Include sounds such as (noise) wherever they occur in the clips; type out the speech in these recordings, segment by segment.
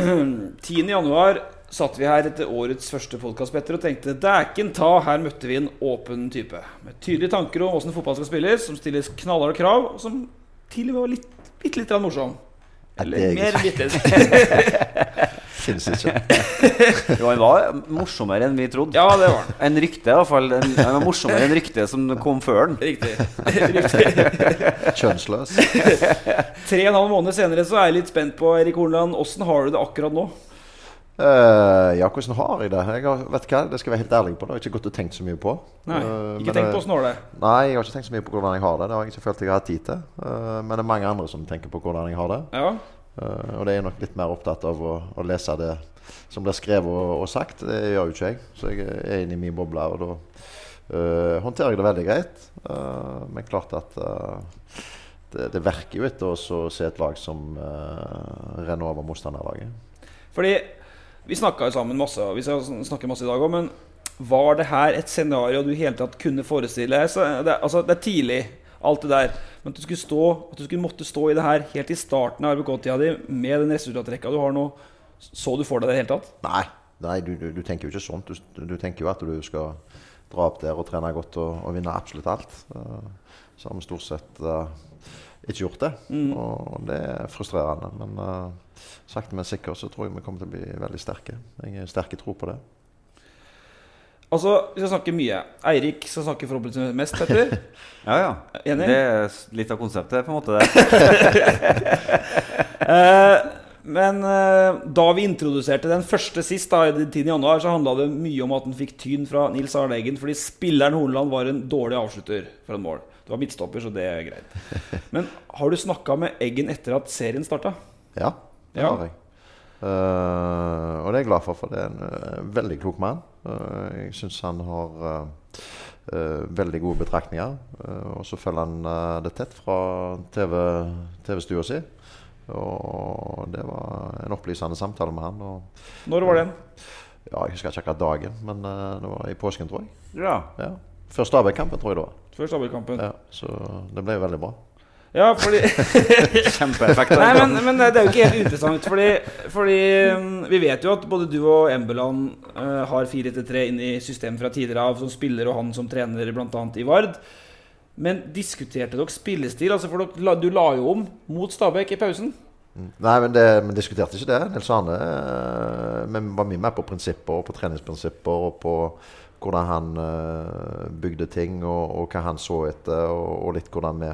(clears throat) 10. januar satt vi her etter årets første podkast og tenkte dæken ta, her møtte vi en åpen type. Med tydelige tanker om åssen fotball skal spilles, som stilles knallharde krav, og som med var litt, bitte litt morsom. Eller mer enn bitte. Fins ikke. jo, han var morsommere enn vi trodde. Ja, det var han. En rykte, i hvert fall. En, han var morsommere enn ryktet som kom før han. Riktig. Riktig. (laughs) Kjønnsløs. Tre og en halv måned senere så er jeg litt spent på Erik Hornland. Åssen har du det akkurat nå? Uh, ja, hvordan har jeg det? Jeg har, vet hva, Det skal jeg være helt ærlig på. Det har jeg ikke gått og tenkt så mye på. Nei, uh, Ikke tenkt på det? Nei, jeg har ikke tenkt så mye på hvordan jeg har det. Det har jeg ikke følt jeg har hatt tid til. Uh, men det er mange andre som tenker på hvordan jeg har det. Ja. Og det er nok litt mer opptatt av å, å lese det som blir skrevet og, og, sagt. Det gjør jo ikke jeg. Så jeg er inne i min boble, og da håndterer jeg det veldig greit. Men klart at det, det, verker jo etter å se et lag som renner over motstanderlaget. Fordi vi snakka jo sammen masse, vi skal snakke masse i dag òg, men var det her et scenario du i hele tatt kunne forestille deg? Det, altså, det er tidlig, alt det der. Men at du skulle, stå, at du skulle måtte stå i det her helt i starten av RBK-tida di med den resultatrekka du har nå, så du for deg det i det hele tatt? Nei, Nei du, du, du, tenker jo ikke sånt. Du, du, tenker jo at du skal dra opp der og trene godt og, og vinne absolutt alt. Uh, så har vi stort sett uh, ikke gjort det. Mm. Og det er frustrerende. Men uh, sakte, men sikkert så tror jeg vi kommer til å bli veldig sterke. Jeg har sterke tro på det. Altså, Vi skal snakke mye. Eirik skal snakke forhåpentligvis mest, Petter. (laughs) ja, ja. Enig? Det er litt av konseptet, på en måte. det. uh, (laughs) men uh, da vi introduserte den første sist, da, 10. januar, så handla det mye om at han fikk tyn fra Nils Arne Eggen fordi spilleren Horneland var en dårlig avslutter for en mål. Det var midtstopper, så det er greit. (laughs) Men har du snakka med Eggen etter at serien starta? Ja, ja. Uh, og det er jeg glad for, for det er en uh, veldig klok mann. Uh, jeg syns han har veldig gode betraktninger. og så følger han det tett fra TV-stua TV si. Og det var en opplysende samtale med han. Og, Når var den? Ja, Jeg husker ikke akkurat dagen, men det var i påsken, tror jeg. Ja. ja. Før Stabæk-kampen, tror jeg det var. Før Stabæk-kampen. Ja, så det ble veldig bra. Ja, fordi (laughs) Kjempeeffekt. Nei, men, men, det er jo ikke helt interessant. Fordi, fordi, mm, vi vet jo at både du og Embeland uh, har 4-3 inn i systemet fra tidligere av, som spiller og han som trener bl.a. i Vard. Men diskuterte dere spillestil? Altså for dere, Du la jo om mot Stabæk i pausen. Mm. Nei, men vi diskuterte ikke det. Nils Arne Men Vi var mye mer på prinsipper og på treningsprinsipper og på hvordan han uh, bygde ting, og, og, hva han så etter, og, og litt hvordan vi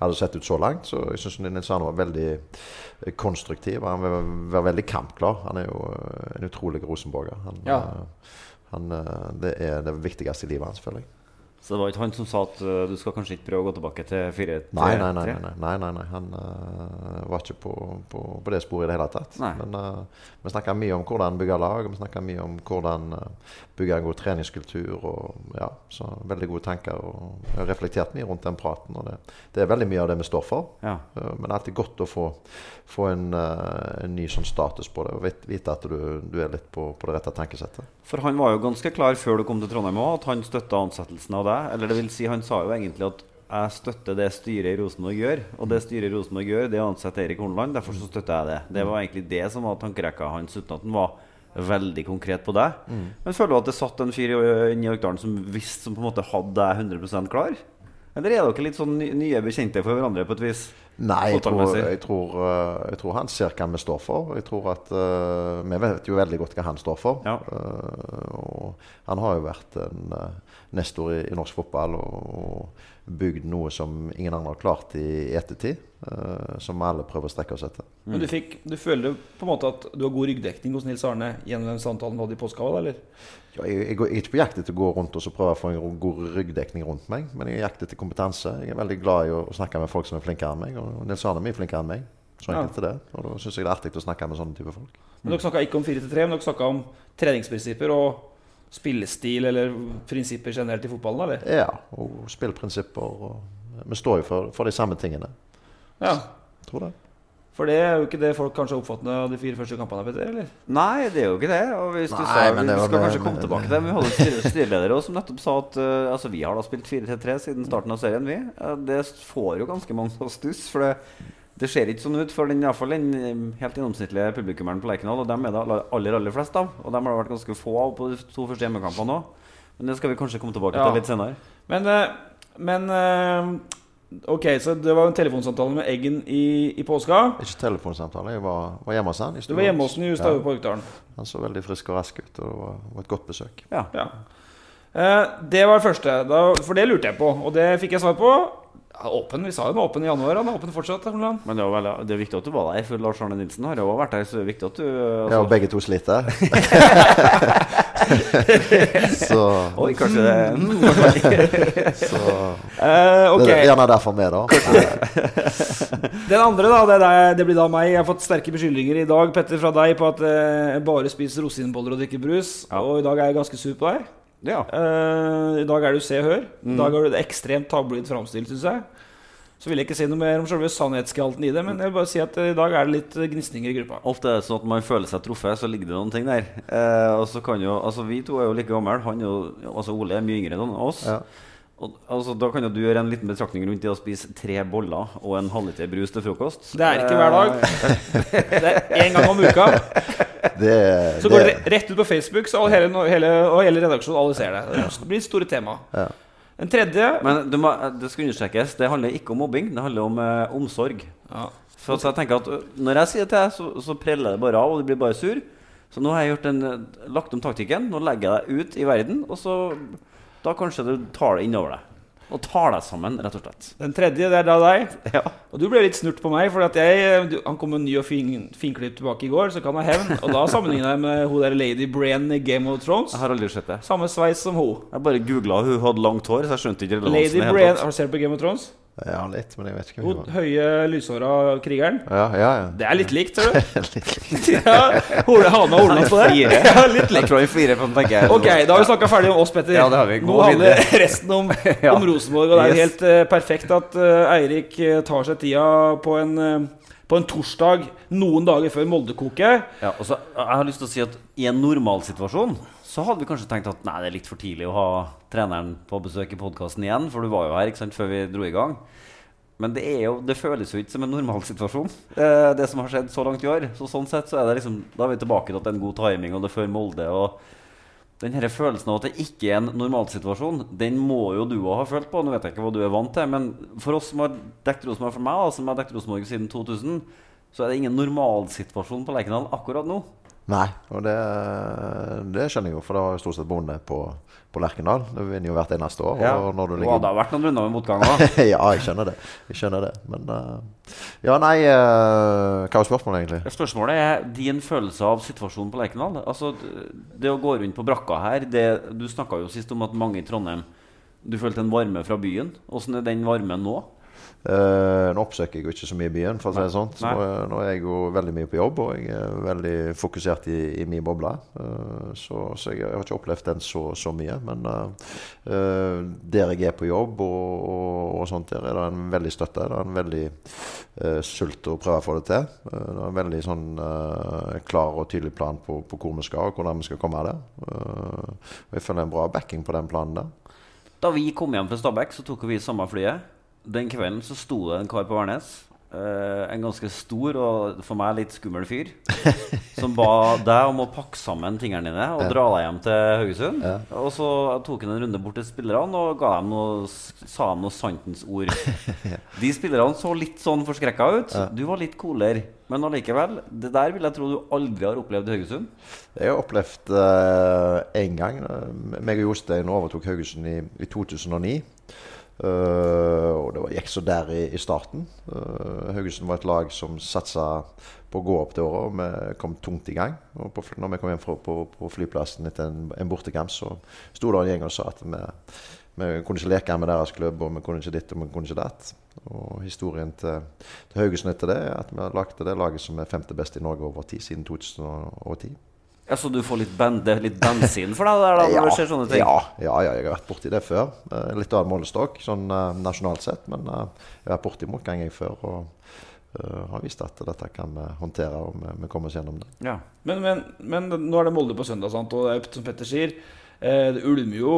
hadde sett ut så langt. Så jeg syns Nils Arne var veldig eh, konstruktiv. Han var, var, veldig kampklar. Han er jo eh, en utrolig rosenborger. Han, ja. han, det er det viktigste i livet hans, føler jeg. Så det var ikke han som sa at uh, du skal kanskje ikke prøve å gå tilbake til 4-3? Nei, nei, nei. nei, nei, nei, nei. Han uh, var ikke på, på, på, det sporet i det hele tatt. Men uh, vi snakka mye om hvordan bygge lag, vi snakka mye om hvordan bygge en god treningskultur. Og, ja, så Veldig gode tanker. og Jeg har reflektert mye rundt den praten. og Det, det er veldig mye av det vi står for. Ja. men det er alltid godt å få, få en, en, ny sånn status på det, og vite at du, du er litt på, på, det rette tankesettet. For han var jo ganske klar før du kom til Trondheim òg, at han støtta ansettelsen av deg. Eller det vil si, han sa jo egentlig at jeg støtter det styret i Rosenborg gjør. Og det styret i Rosenborg gjør, det er å ansette Erik Horneland. Derfor så støtter jeg det. Det var egentlig det som var tankerekka hans, uten at han var veldig konkret på deg. Mm. Men føler du at det satt en fyr inni Orkdalen som visste, som på en måte hadde deg 100% klar? Eller er dere litt sånn nye bekjente for hverandre på et vis? Nei, jeg tror, jeg, tror, eh, jeg tror, han ser hva vi står for. Jeg tror at uh, Vi vet jo veldig godt hva han står for. Ja. Uh, og han har jo vært en uh, nestor i, i, norsk fotball og, og, bygd noe som ingen andre har klart i ettertid. som alle prøver å strekke oss etter. Mm. Men du, fikk, du føler på en måte at du har god ryggdekning hos Nils Arne gjennom den samtalen du hadde i påskehavet, eller? Ja, jeg, jeg, er ikke på jakt etter å gå rundt og prøve å få en god ryggdekning rundt meg, men jeg er jakt etter kompetanse. Jeg er veldig glad i å, å snakke med folk som er flinkere enn meg. Og Nils Arne er mye flinkere enn meg. Så enkelt ja. det. Og da syns jeg det er artig å snakke med sånne type folk. Men Dere snakka ikke om 4-3, men dere snakka om treningsprinsipper og spillestil eller prinsipper generelt i fotballen? eller? Ja, og spillprinsipper. Og vi står jo for, for de samme tingene. Ja. Tror det. For det er jo ikke det folk kanskje oppfatter av de fire første kampene? Peter, eller? Nei, det er jo ikke det. Og hvis du Nei, sa, vi skal det, kanskje komme tilbake til det. Vi hadde en styreleder som nettopp sa at uh, altså, vi har da spilt 4-3 siden starten av serien. vi. Uh, det får jo ganske mange på stuss. For det, det ser ikke sånn ut for den, i fall, den eh, helt gjennomsnittlige publikummeren på Lerkendal. Og dem er det aller aller flest av. Og dem har det vært ganske få av på de to første hjemmekampene òg. Men det skal vi kanskje komme tilbake ja. til litt senere. Men, men Ok, Så det var en telefonsamtale med Eggen i, i påska? Ikke telefonsamtale, jeg var, var hjemme hos han. Du var hjemme hos han i Stave ja. på Økdalen? Han så veldig frisk og rask ut, og det var, var et godt besøk. Ja, ja. Eh, Det var det første, da, for det lurte jeg på, og det fikk jeg svar på. Åpen, Vi sa jo den var åpen i januar. Han er åpen fortsatt. Men det, var veldig, det er viktig at du var der, for Lars Arne Nilsen har jo vært der. Så det er viktig at du altså... Ja, og begge to sliter. (laughs) så Oi, kanskje det (laughs) Så uh, okay. Det er gjerne derfor vi, da. (laughs) Den andre, da, det, der, det, blir da meg. Jeg har fått sterke beskyldninger i dag Petter, fra deg på at jeg uh, bare spiser rosinboller og drikker brus. Ja. Og i dag er jeg ganske sur på deg. Ja. Uh, I dag er du Se og Hør. I dag har du det ekstremt tabloid framstilt, syns jeg. Så vil jeg ikke si noe mer om selve sannhetsgehalten i det, men jeg vil bare si at i dag er det litt gnisninger i gruppa. Ofte er det sånn at man føler seg truffet, så ligger det noen ting der. Uh, og så kan jo, altså Vi to er jo like gamle. Han jo, altså Ole er mye yngre enn oss. Ja. Og, altså, da kan jo du gjøre en liten betraktning rundt det å spise tre boller og en halvliter brus til frokost. Det er ikke hver dag. (laughs) det er én gang om uka. Det, så går det rett ut på Facebook, så hele, hele, og hele redaksjonen alle ser det. Det blir store tema. Ja. En tredje Men det, må, det skal understrekes, det handler ikke om mobbing, det handler om eh, omsorg. Ja. For jeg tenker at Når jeg sier det til deg, så, så preller det bare av, og du blir bare sur. Så nå har jeg en, øh, lagt om taktikken. Nå legger jeg deg ut i verden, og så da kanskje du tar det innover deg og tar deg sammen, rett og slett. Den tredje, det er da deg. (laughs) Ja. Og du ble litt snurt på meg, for han kom med en ny og fin, finklipp tilbake i går, så kan ha hevn. Og da sammenligna jeg med hun der Lady Brenn i Game of Thrones. Jeg har aldri sett det Samme sveis som hun. Jeg bare googla hun hadde langt hår, så jeg skjønte ikke Lady Brenn, Har du sett på Game of Thrones? Ja, litt, men jeg vet ikke Hun høye, lyshåra krigeren. Ja, ja, ja. Det er litt likt, ser du. (laughs) litt likt. (laughs) ja, Hole, Hane og Hornland på det. (laughs) ja, litt likt. Jeg fire på den Ok, da har vi snakka ferdig om oss, Petter. Ja, det har vi. Nå handler resten om, om Rosenborg. Og det er yes. helt uh, perfekt at uh, Eirik eh, tar seg tida på en uh, på en torsdag noen dager før Molde-koket. Ja, jeg har lyst til å si at I en normalsituasjon så hadde vi kanskje tenkt at nei, det er litt for tidlig å ha treneren på besøk i podkasten igjen, for du var jo her ikke sant, før vi dro i gang. Men det, jo, det føles jo ikke som en normalsituasjon, eh, det som har skjedd så langt i år. Så sånn sett så er det liksom, Da er vi tilbake til at det er en god timing, og det er før Molde. og den her følelsen av at det ikke er en normalsituasjon, den må jo du òg ha følt på. Nå vet jeg ikke hva du er vant til, men for oss som har dekket Rosenborg for meg, som har dekket Rosenborg siden 2000, så er det ingen normalsituasjon på Lerkendal akkurat nå. Nei, og det, det, skjønner jeg jo, for det har jo stort sett bonde på, på Lerkendal. Det vinner jo hvert eneste år. Ja. Og, når du ligger... det har vært noen runder med motgang òg. (laughs) ja, jeg skjønner det. Jeg skjønner det. Men uh... Ja, nei uh... Hva er spørsmålet, egentlig? Spørsmålet er din følelse av situasjonen på Lerkendal. Altså, det å gå rundt på brakka her det, Du snakka jo sist om at mange i Trondheim Du følte en varme fra byen. Åssen er den varmen nå? Uh, nå oppsøker jeg jo ikke så mye byen, for å si det sånn. Så nå, er- jeg jo veldig mye på jobb, og jeg er veldig fokusert i, i min boble. Uh, så, så jeg har ikke opplevd den så, så mye. Men uh, der jeg er på jobb og, og, og sånt, der er det en veldig støtte. Det er en veldig sult å prøve å få det til. Det er en veldig sånn klar og tydelig plan på, på hvor vi skal, og hvordan vi skal komme der. Og jeg føler en bra backing på den planen der. Da vi kom hjem fra Stabæk, så tok vi samme flyet. Den kvelden så sto det en kar på Værnes. Uh, en ganske stor og for meg litt skummel fyr. (laughs) som ba deg om å pakke sammen tingene dine og dra deg hjem til Haugesund. Og så tok han en runde bort til spillerne og dem noe, sa dem noe sannhetens ord. (laughs) De spillerne så litt sånn forskrekka ut. Du var litt coolere. Men allikevel, det der vil jeg tro du aldri har opplevd i Haugesund. Jeg har opplevd én gang. Uh, meg og Jostein overtok Haugesund i, i 2009. Uh, og det gikk så der i, i starten. Uh, Haugesund var et lag som satsa på å gå opp det året, og vi kom tungt i gang. Og på, når vi kom hjem fra, på, på flyplassen etter en, en bortekamp, så sto det en gjeng og sa at vi, vi kunne ikke leke med deres klubb, og vi kunne ikke ditt og vi kunne ikke datt. Og historien til, til Haugesund etter det er at vi lagde det laget som er femte best i Norge over tid, siden 2010. Ja, Så du får litt, band, litt bensin for deg der da, når det skjer sånne ting? Ja, ja, ja, jeg har vært borti det før. Eh, Litt annen målestokk sånn eh, nasjonalt sett, men eh, jeg har vært borti motgang jeg før. Og uh, har vist at dette kan vi håndtere, og vi, vi kommer oss gjennom det. Ja. Men, men, men nå er det Molde på søndag, sant? og det er som Petter sier Det ulmer jo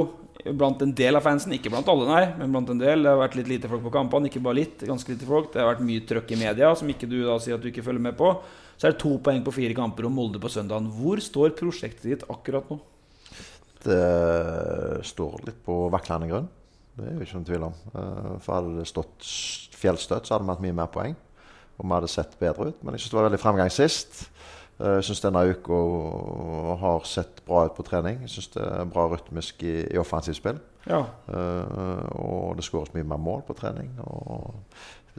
blant en del av fansen. Ikke blant alle, nei, men blant en del. Det har vært litt lite folk på kampene. Ikke bare litt, ganske lite folk. Det har vært mye trøkk i media som ikke du da sier at du ikke følger med på. Så er det to poeng på fire kamper og Molde på søndagen. Hvor står prosjektet ditt akkurat nå? Det står litt på vaklende grunn. Det er jo ikke noen tvil om. Eh, For hadde det stått fjellstøtt, så hadde vi hatt mye mer poeng. Og vi hadde sett bedre ut. Men jeg syns det var veldig framgang sist. Eh, Jeg syns denne uka har sett bra ut på trening. Jeg syns det er bra rytmisk i, i offensivt spill. Ja. Uh, og det skåres mye mer mål på trening. Og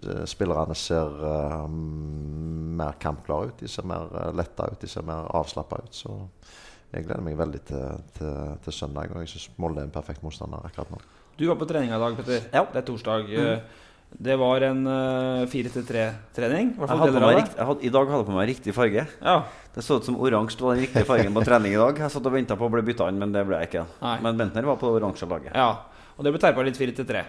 eh, spillerne ser uh, mer kampklare ut. De ser mer letta ut, de ser mer avslappa ut. Så jeg gleder meg veldig til, til, til søndag. Og jeg syns Molde er en perfekt motstander akkurat nå. Du var på trening i dag, Petter. Ja. Det er torsdag. Eh, Det var en uh, 4-3-trening. I, I dag hadde jeg på meg riktig farge. Ja. Det så ut som oransje var den riktige fargen på trening i dag. Jeg satt og venta på å bli bytta inn, men det ble jeg ikke. Nei. Men Bentner var på det oransje laget. ja. Og det ble terpa litt 4-3.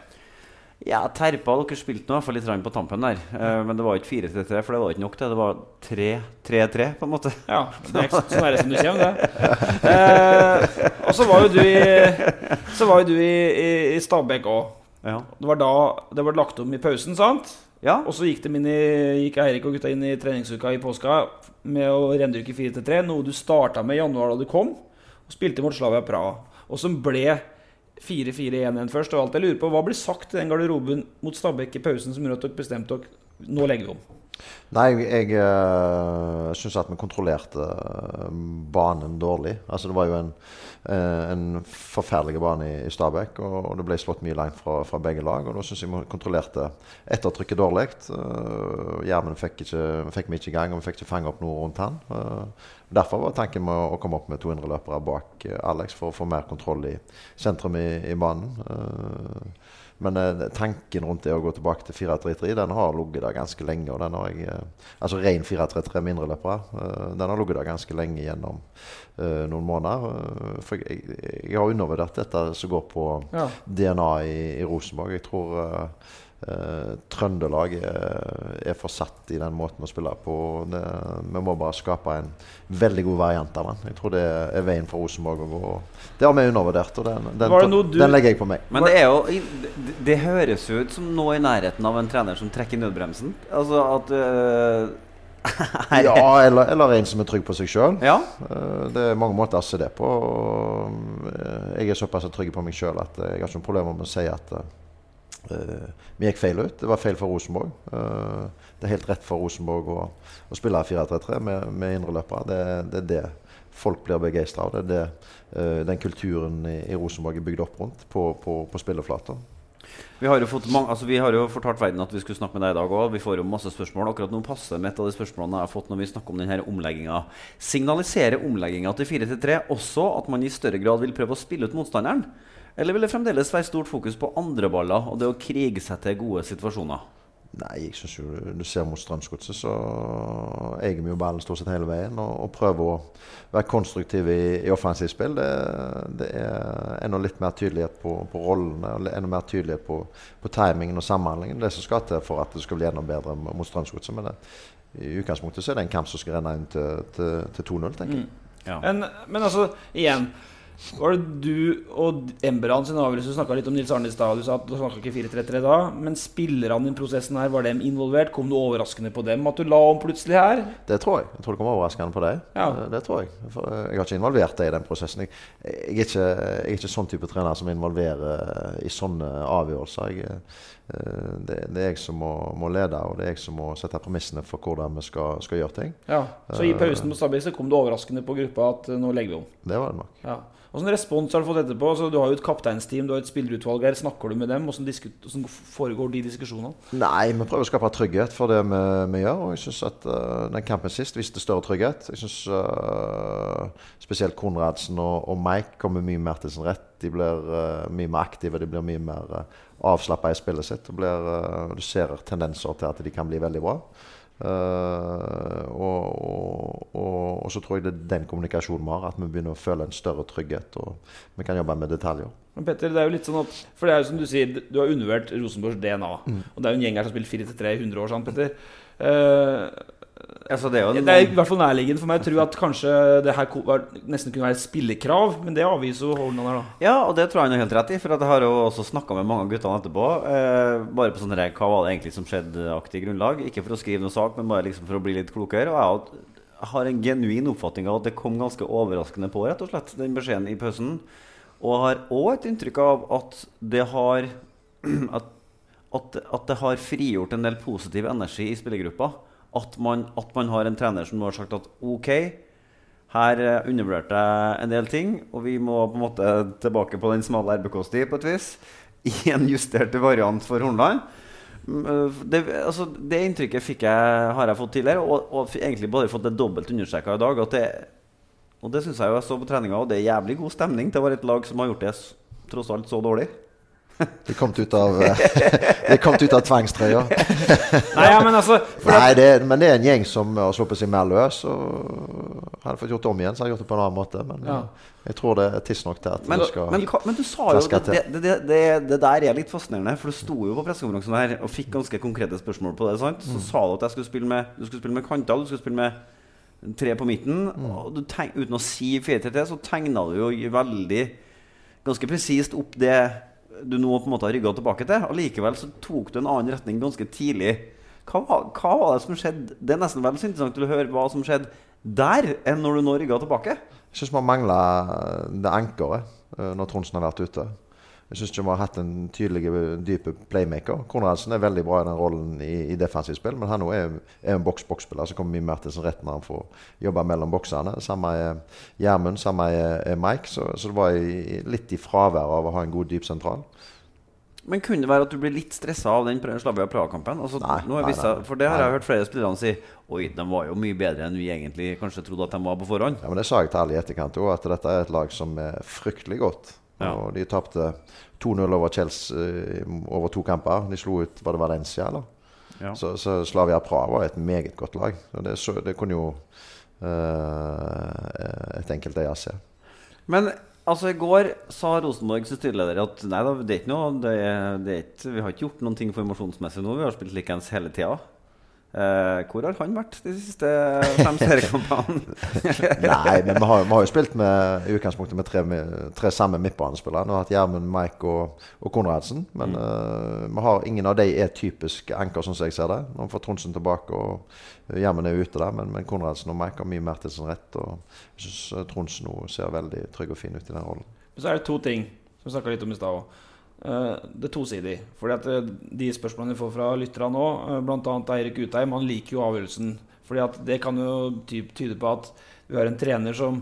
Ja, terpa dere spilte nå i hvert fall litt på tampen der. Uh, men det var ikke 4-3-3, for det var ikke nok til. Det var 3-3-3, på en måte. Ja, det er ikke så nære som du kommer, det. Uh, (laughs) og så var jo du i, så var jo du i, i, i Stabæk òg. Ja. Det var da det ble lagt om i pausen, sant? ja. Og så gikk, de inn i, gikk Eirik og gutta inn i treningsuka i påska med å rendyrke 4-3, noe du starta med i januar da du kom, og spilte mot Slavia Praha. Og som ble 4-4-1-1 først. Og alt jeg lurer på, Hva blir sagt i den garderoben mot Stabæk i pausen som gjorde at dere bestemte dere nå legger vi om? Nei, jeg, jeg uh, syns at vi kontrollerte eh, banen dårlig. Altså Det var jo en, eh, en forferdelig bane i, i Stabæk, og, og det ble slått mye langt fra, fra begge lag. Og Da syns jeg vi kontrollerte ettertrykket dårlig. Uh, Gjermund fikk, fikk vi ikke i gang, og vi fikk ikke fange opp noe rundt han. Uh, derfor var tanken med å komme opp med 200 løpere bak uh, Alex for å få mer kontroll i sentrum i, i banen. Eh, men eh, tanken rundt det å gå tilbake til 4-3-3 Den har ligget der ganske lenge. og den har jeg, eh, Altså ren 4-3-3 mindreløpere. Eh, den har ligget der ganske lenge gjennom eh, noen måneder. Eh, for jeg, jeg, jeg har undervurdert dette som går på Ja. DNA i, i Rosenborg. Jeg tror eh, eh, Trøndelag er, er for satt i den måten å spille på. Det, vi må bare skape en veldig god variant av den. Jeg tror det er veien for Rosenborg å gå. Det har vi undervurdert, og den, den, du- den legger jeg på meg. Men det er jo det, det høres jo ut som nå i nærheten av en trener som trekker nødbremsen. Altså at øh, (laughs) Ja, eller, eller en som er trygg på seg sjøl. Ja. Det er mange måter å se det på. og, eh, Jeg er såpass trygg på meg sjøl at jeg har ikke noe problem med å si at eh, vi gikk feil ut. Det var feil for Rosenborg. Eh, det er helt rett for Rosenborg å, å spille 4-3-3 med, med indreløpere. Det, det er det folk blir begeistra av. Det er det eh, den kulturen i, i Rosenborg er bygd opp rundt på, på, på spilleflata. Vi har, mange, altså vi har jo fortalt verden at vi skulle snakke med deg i dag òg. Vi får jo masse spørsmål. Akkurat nå passer med et av de spørsmålene jeg har fått når vi snakker om denne omlegginga. Signaliserer omlegginga til 4-3 også at man i større grad vil prøve å spille ut motstanderen? Eller vil det fremdeles være stort fokus på andre baller og det å krige seg til gode situasjoner? Nei, jeg synes jo du ser mot Strømsgodset, så eier vi jo ballen stort sett hele veien. Og, og prøver å være konstruktiv i, i offensivt spill. Det, det, er enda litt mer tydelighet på, på rollene og enda mer tydelighet på, på timingen og samhandlingen. Det som skal til for at det skal bli enda bedre mot Strømsgodset. Men det, i utgangspunktet så er det en kamp som skal renne inn til, til, til 2-0, tenker jeg. Mm. Ja. En, men altså, igjen var det du og Emberan sin avgjørelse Du snakka litt om Nils Arne i stad. Du sa at du snakka ikke 4-3-3 da. Men spillerne i prosessen her, var dem involvert? Kom det overraskende på dem at du la om plutselig her? Det tror jeg. Jeg tror det kommer overraskende på deg. Ja. Det tror jeg. For jeg har ikke involvert deg i den prosessen. Jeg, jeg, er ikke, jeg er ikke sånn type trener som involverer i sånne avgjørelser. Jeg, det, det er jeg som må, må lede, og det er jeg som må sette premissene for hvordan vi skal, skal gjøre ting. Ja. Så i pausen på Stabæk så kom det overraskende på gruppa at eh, nå legger vi om. Det var det nok. Ja. Hvilken respons har du fått etterpå? Altså, du har jo et kapteinsteam, du har et spillerutvalg her. Snakker du med dem? Hvordan, hvordan foregår de diskusjonene? Nei, vi prøver å skape trygghet for det vi, vi gjør. Og jeg synes at uh, den kampen sist viste større trygghet. Jeg synes uh, spesielt Konradsen og, og Mike kommer mye mer til sin rett. De blir uh, mye mer aktive, de blir mye mer avslappa i spillet sitt. blir, eh, du ser tendenser til at de kan bli veldig bra. Uh, og, og, og, og så tror jeg det er den kommunikasjonen vi har, at vi begynner å føle en større trygghet. Og vi kan jobbe med detaljer. Men Petter, det er jo litt sånn at For det er jo som du sier, du har undervurdert Rosenborgs DNA. Og det er jo en gjeng her som har spilt 4-3 i 100 år, sant, Petter? Eh, Altså, det er jo det er i hvert fall nærliggende for meg å tro at kanskje det her nesten kunne være et spillekrav, men det avviser jo Holland her, da. Ja, og det tror jeg han har helt rett i. For at jeg har jo også snakka med mange av guttene etterpå. Eh, bare på sånn hva var det egentlig som skjedde-aktig grunnlag. Ikke for å skrive noe sak, men bare liksom for å bli litt klokere. Og jeg har- har en genuin oppfatning av at det kom ganske overraskende på, rett og slett, den beskjeden i pausen. Og jeg har òg et inntrykk av at det har (clears throat) at, at, at det har frigjort en del positiv energi i spillergruppa. At man, at man har en trener som har sagt at OK, her eh, undervurderte jeg en del ting, og vi må på en måte tilbake på den smale RBK-sti på et vis. (laughs) I en justert variant for Hornland. Mm, øh, Det, altså, det inntrykket jeg, har jeg fått tidligere, og, og egentlig bare fått det dobbelt understreka i dag. Det, og det syns jeg jo jeg så på treninga, og det er jævlig god stemning til å være et lag som har gjort det tross alt så dårlig. (laughs) De kom ut av, eh, (laughs) de kom ut av tvangstrøya. (laughs) Nei, ja, men altså for Nei, det, men det er en gjeng som har sluppet seg mer løs. Og hadde fått gjort det om igjen, så hadde jeg gjort det på en annen måte. Men Ja. eh, jeg tror det er tidsnok til at Men, det skal men, men du sa jo at det, det, det, det, det der er litt fascinerende. For du sto jo på pressekonferansen her og fikk ganske konkrete spørsmål på det. sant? Så sa du at jeg skulle spille med, du skulle spille med kanter, du skulle spille med tre på midten. Og du tegn, uten å si 4-3-3, så tegna du jo veldig ganske presist opp det du nå på en måte har rygga tilbake til. Og likevel så tok du en annen retning ganske tidlig. Hva, hva var det som skjedde? Det er nesten vel så interessant å høre hva som skjedde der, enn når du nå rygga tilbake. Jeg syns man mangla det ankeret eh, når Trondsen har vært ute. Jeg syns ikke vi har hatt en tydelig, dyp playmaker. Konradsen er veldig bra i den rollen i, i defensivt spill, men han er, er en boks-boks-spiller som kommer mye mer til sin rett når han får jobbe mellom boksene. Samme er Gjermund, samme er, Mike. Så, så det var i, litt i fravær av å ha en god dyp sentral. Men kunne det være at du blir litt stressa av den Pra- Slavia Praha-kampen? Altså. For det har Nei. jeg hørt flere spillere si Oi, de var jo mye bedre enn vi egentlig kanskje trodde at de var på forhånd. Ja, men Det sa jeg til alle i etterkant òg, at dette er et lag som er fryktelig godt. Ja. Og de tapte 2-0 over Chelsea eh, over to kamper. De slo ut var det Valencia, eller? Ja. Så, så Slavia Praha var et meget godt lag. Det, så, det kunne jo eh, et enkelt øye se. Men altså i går sa Rosenborgs styreleder at nei da, det er ikke noe det er, det er ikke, Vi har ikke gjort noen ting formasjonsmessig nå. Vi har spilt likeens hele tida. Eh, hvor har han vært de siste fem seriekampene? (laughs) Nei, men vi har, vi har jo spilt med i utgangspunktet med tre, tre samme midtbanespillere. Nå har vi hatt Gjermund, Mike og, og Konradsen. Men eh, vi har ingen av de er typisk anker, sånn som jeg ser det. Nå får vi Trondsen tilbake, og Gjermund er ute der. Men, men Konradsen og Mike har mye mer til sin rett. Og jeg syns Trondsen nå ser veldig trygg og fin ut i den rollen. Men så er det to ting som vi snakka litt om i stad òg. Det er tosidig. Fordi at eh, De spørsmålene vi får fra lytterne nå, uh, bl.a. Eirik Utheim, han liker jo avgjørelsen. Fordi at Det kan jo tyde på at vi har en trener som,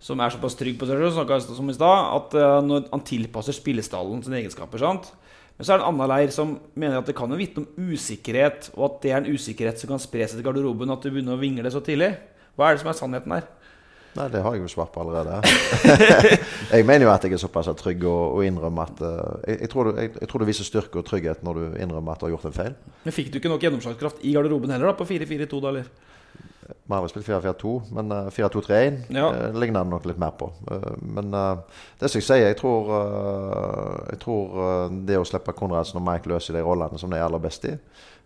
som er såpass trygg på seg selv, som i stad, at eh, når han tilpasser spillestallen sine egenskaper. sant? Men så er det en annen leir som mener at det kan jo vitne om usikkerhet, og at det er en usikkerhet som kan spre seg til garderoben, at du begynner å vingle så tidlig. Hva er det som er sannheten her? Nei, det har jeg jo svart på allerede. (laughs) jeg mener jo at jeg er såpass trygg og, og innrømmer at uh, jeg, jeg, tror du, jeg, jeg, tror du viser styrke og trygghet når du innrømmer at du har gjort en feil. Men fikk du ikke nok gjennomslagskraft i garderoben heller, da, på 4-4-2 da, eller? Vi har aldri spilt 4-4-2, men uh, 4-2-3-1 Ja. uh, ligner det nok litt mer på. Uh, men det som jeg sier, jeg tror, jeg tror det å slippe Konradsen og Mike løs i de rollene som de er aller best i,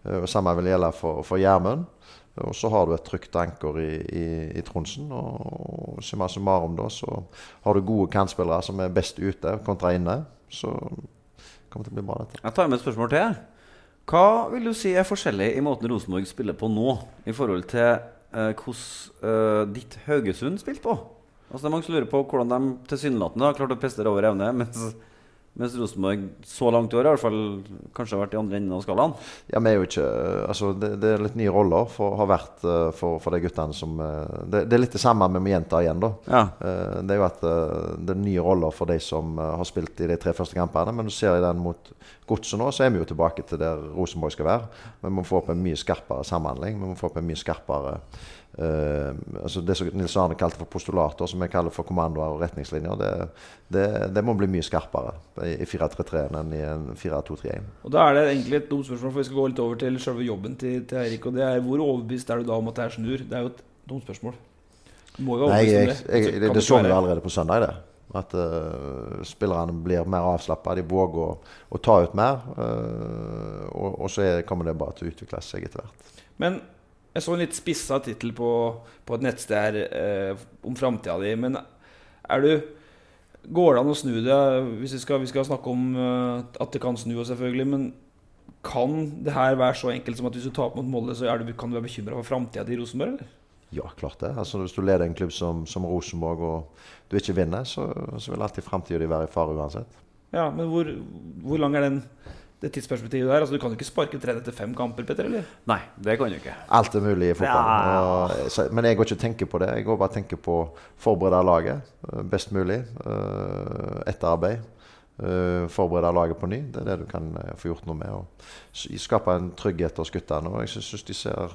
uh, samme vil gjelde for, for Gjermund. Og så har du et trygt anker i, i, i Tronsen. Og summa summarum da, så har du gode kantspillere som er best ute kontra inne. Så kommer det til å bli bra, dette. Jeg tar med et spørsmål til. Hva vil du si er forskjellig i måten Rosenborg spiller på nå, i forhold til eh, hvordan eh, ditt Haugesund spilte på? Altså Det er mange som lurer på hvordan de tilsynelatende har klart å prestere over evne, (laughs) mens, mens Rosenborg så langt i år i hvert fall kanskje har vært i andre enden av skalaen. Ja, vi er jo ikke Altså, det, det er litt nye roller for, har vært eh, for, for de guttene som eh, det, det er litt det samme vi må gjenta igjen, da. Ja. Eh, det er jo at eh, det er nye roller for de som eh, har spilt i de tre første kampene. Men du ser i den mot Godset nå, så er vi jo tilbake til der Rosenborg skal være. Men Vi må få opp en mye skarpere samhandling. Vi må få opp en mye skarpere uh, altså Det som Nils Arne kalte for postulater, som vi kaller for kommandoer og retningslinjer, det, det, det må bli mye skarpere i, i 4-3-3 enn i en 4-2-3-1. Og Da er det egentlig et dumt spørsmål, for vi skal gå litt over til selve jobben til, til Eirik. Og det er hvor overbevist er du da om at det er snur? Det er jo et dumt spørsmål. Du må jo være Nei, jeg, jeg, det. det, det så vi allerede på søndag. det At uh, spillerne blir mer avslappa. De våger å, å ta ut mer. Uh, og, og så er, kommer det bare til å utvikle seg etter hvert. Men jeg så en litt spissa tittel på, på et nettsted her uh, om framtida di. Men er du Går det an å snu det? Hvis vi skal, vi skal snakke om at det kan snu, selvfølgelig. Men kan det her være så enkelt som at hvis du taper mot Molde, så du, kan du være bekymra for framtida i Rosenborg? eller? Ja, klart det. Altså Hvis du leder en klubb som, som Rosenborg og du ikke vinner, så, så vil alltid framtida di være i fare uansett. Ja, men hvor, hvor lang er den, det tidsperspektivet der? Altså, Du kan jo ikke sparke trener etter fem kamper, Petter? eller? Nei, det kan du ikke. Alt er mulig i fotball. Ja. Og, så, men jeg går ikke og tenker på det. Jeg går bare og tenker på å forberede laget eh, best mulig. eh, Etterarbeid. Uh, forberede laget på ny. Det er det du kan eh, få gjort noe med. Og skape en trygghet hos guttene. Og jeg syns de ser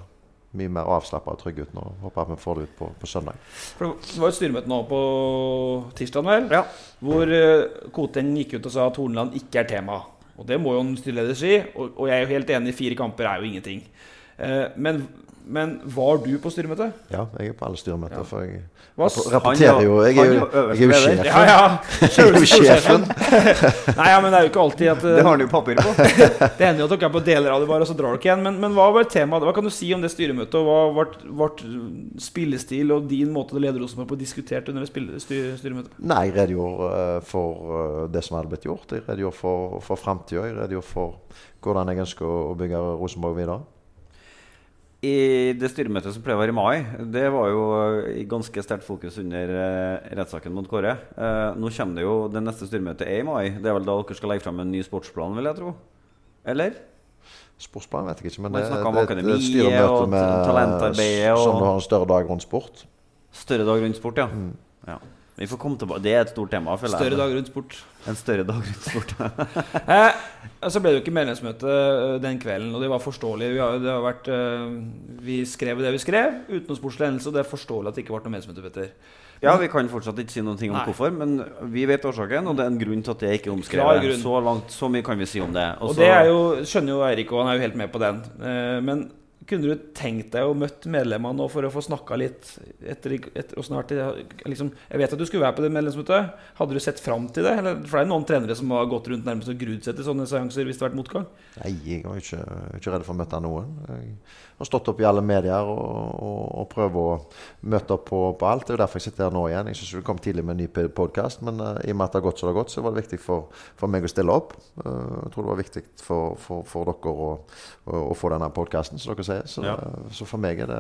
mye mer avslappa og trygge ut nå. Håper at vi får det ut på, på søndag. For Det var et styremøte nå på tirsdag, vel? Ja. Hvor uh, Koteng gikk ut og sa at Horneland ikke er tema. Og det må jo en styreleder si. Og, og jeg er jo helt enig, fire kamper er jo ingenting. Eh, men, men var du på styremøtet? Ja, jeg er på alle styremøter. For jeg rapporterer jo. Jeg er jo, jeg er jo øverste Ja, ja. (laughs) Jeg er jo sjefen. (laughs) Nei, ja, men det er jo ikke alltid at (laughs) Det har han jo papir på. Det hender jo at dere er på deler av det, bare, og så drar dere igjen. Men, men hva var temaet? Hva kan du si om det styremøtet? Og hva ble spillestil og din måte å lede Rosenborg på diskutert under styr, styremøtet? Nei, jeg redegjorde eh, for eh, det som hadde blitt gjort. Jeg redegjorde for, for framtida. Jeg redegjorde for hvordan jeg ønsker å bygge Rosenborg videre. I det styremøtet som pleier å være i mai, det var jo i ganske sterkt fokus under eh, rettssaken mot Kåre. Eh, nå kommer det jo Det neste styremøtet er i mai. Det er vel da dere skal legge fram en ny sportsplan, vil jeg tro? Eller? Sportsplan vet jeg ikke, men det, om det et akademiet styremøte og med talentarbeidet og- Som har en større dag rundt sport. Større dag rundt sport, ja. Mm. ja. Vi får komme tilbake. Det er et stort tema. føler jeg. Større dag rundt sport. En større dag rundt sport. (laughs) Eh, så ble det jo ikke medlemsmøte eh, den kvelden, og det var forståelig. Vi, har, det har vært, uh, vi skrev det vi skrev, uten noen sportslig hendelse, og det er forståelig at det ikke ble noe medlemsmøte, Petter. Ja, Vi kan fortsatt ikke si noe om Nei. hvorfor, men vi vet årsaken, og det er en grunn til at det ikke er omskrevet. Så langt, så mye kan vi si om det. Og det er jo, skjønner jo Eirik, og han er jo helt med på den. Eh, men kunne du tenkt deg å møtt medlemmene for å få snakka litt etter, etter vært liksom, Jeg vet at du skulle være på det medlemsmøtet. Hadde du sett fram til det? Eller, for det er noen trenere som har gått rundt nærmest og grudd seg til sånne seanser hvis det har vært motgang. Nei, jeg var ikke, ikke redd for å møte noen. Jeg har stått opp i alle medier og, og, og prøvd å møte opp på, på alt. Det er derfor jeg sitter her nå igjen. Jeg syns vi kom tidlig med en ny podkast, men uh, i og med at det har gått så det har gått, så var det viktig for, for meg å stille opp. Uh, jeg tror det var viktig for, for, for dere å, å, å få denne podkasten, som dere sier. Så, Ja. så for meg er det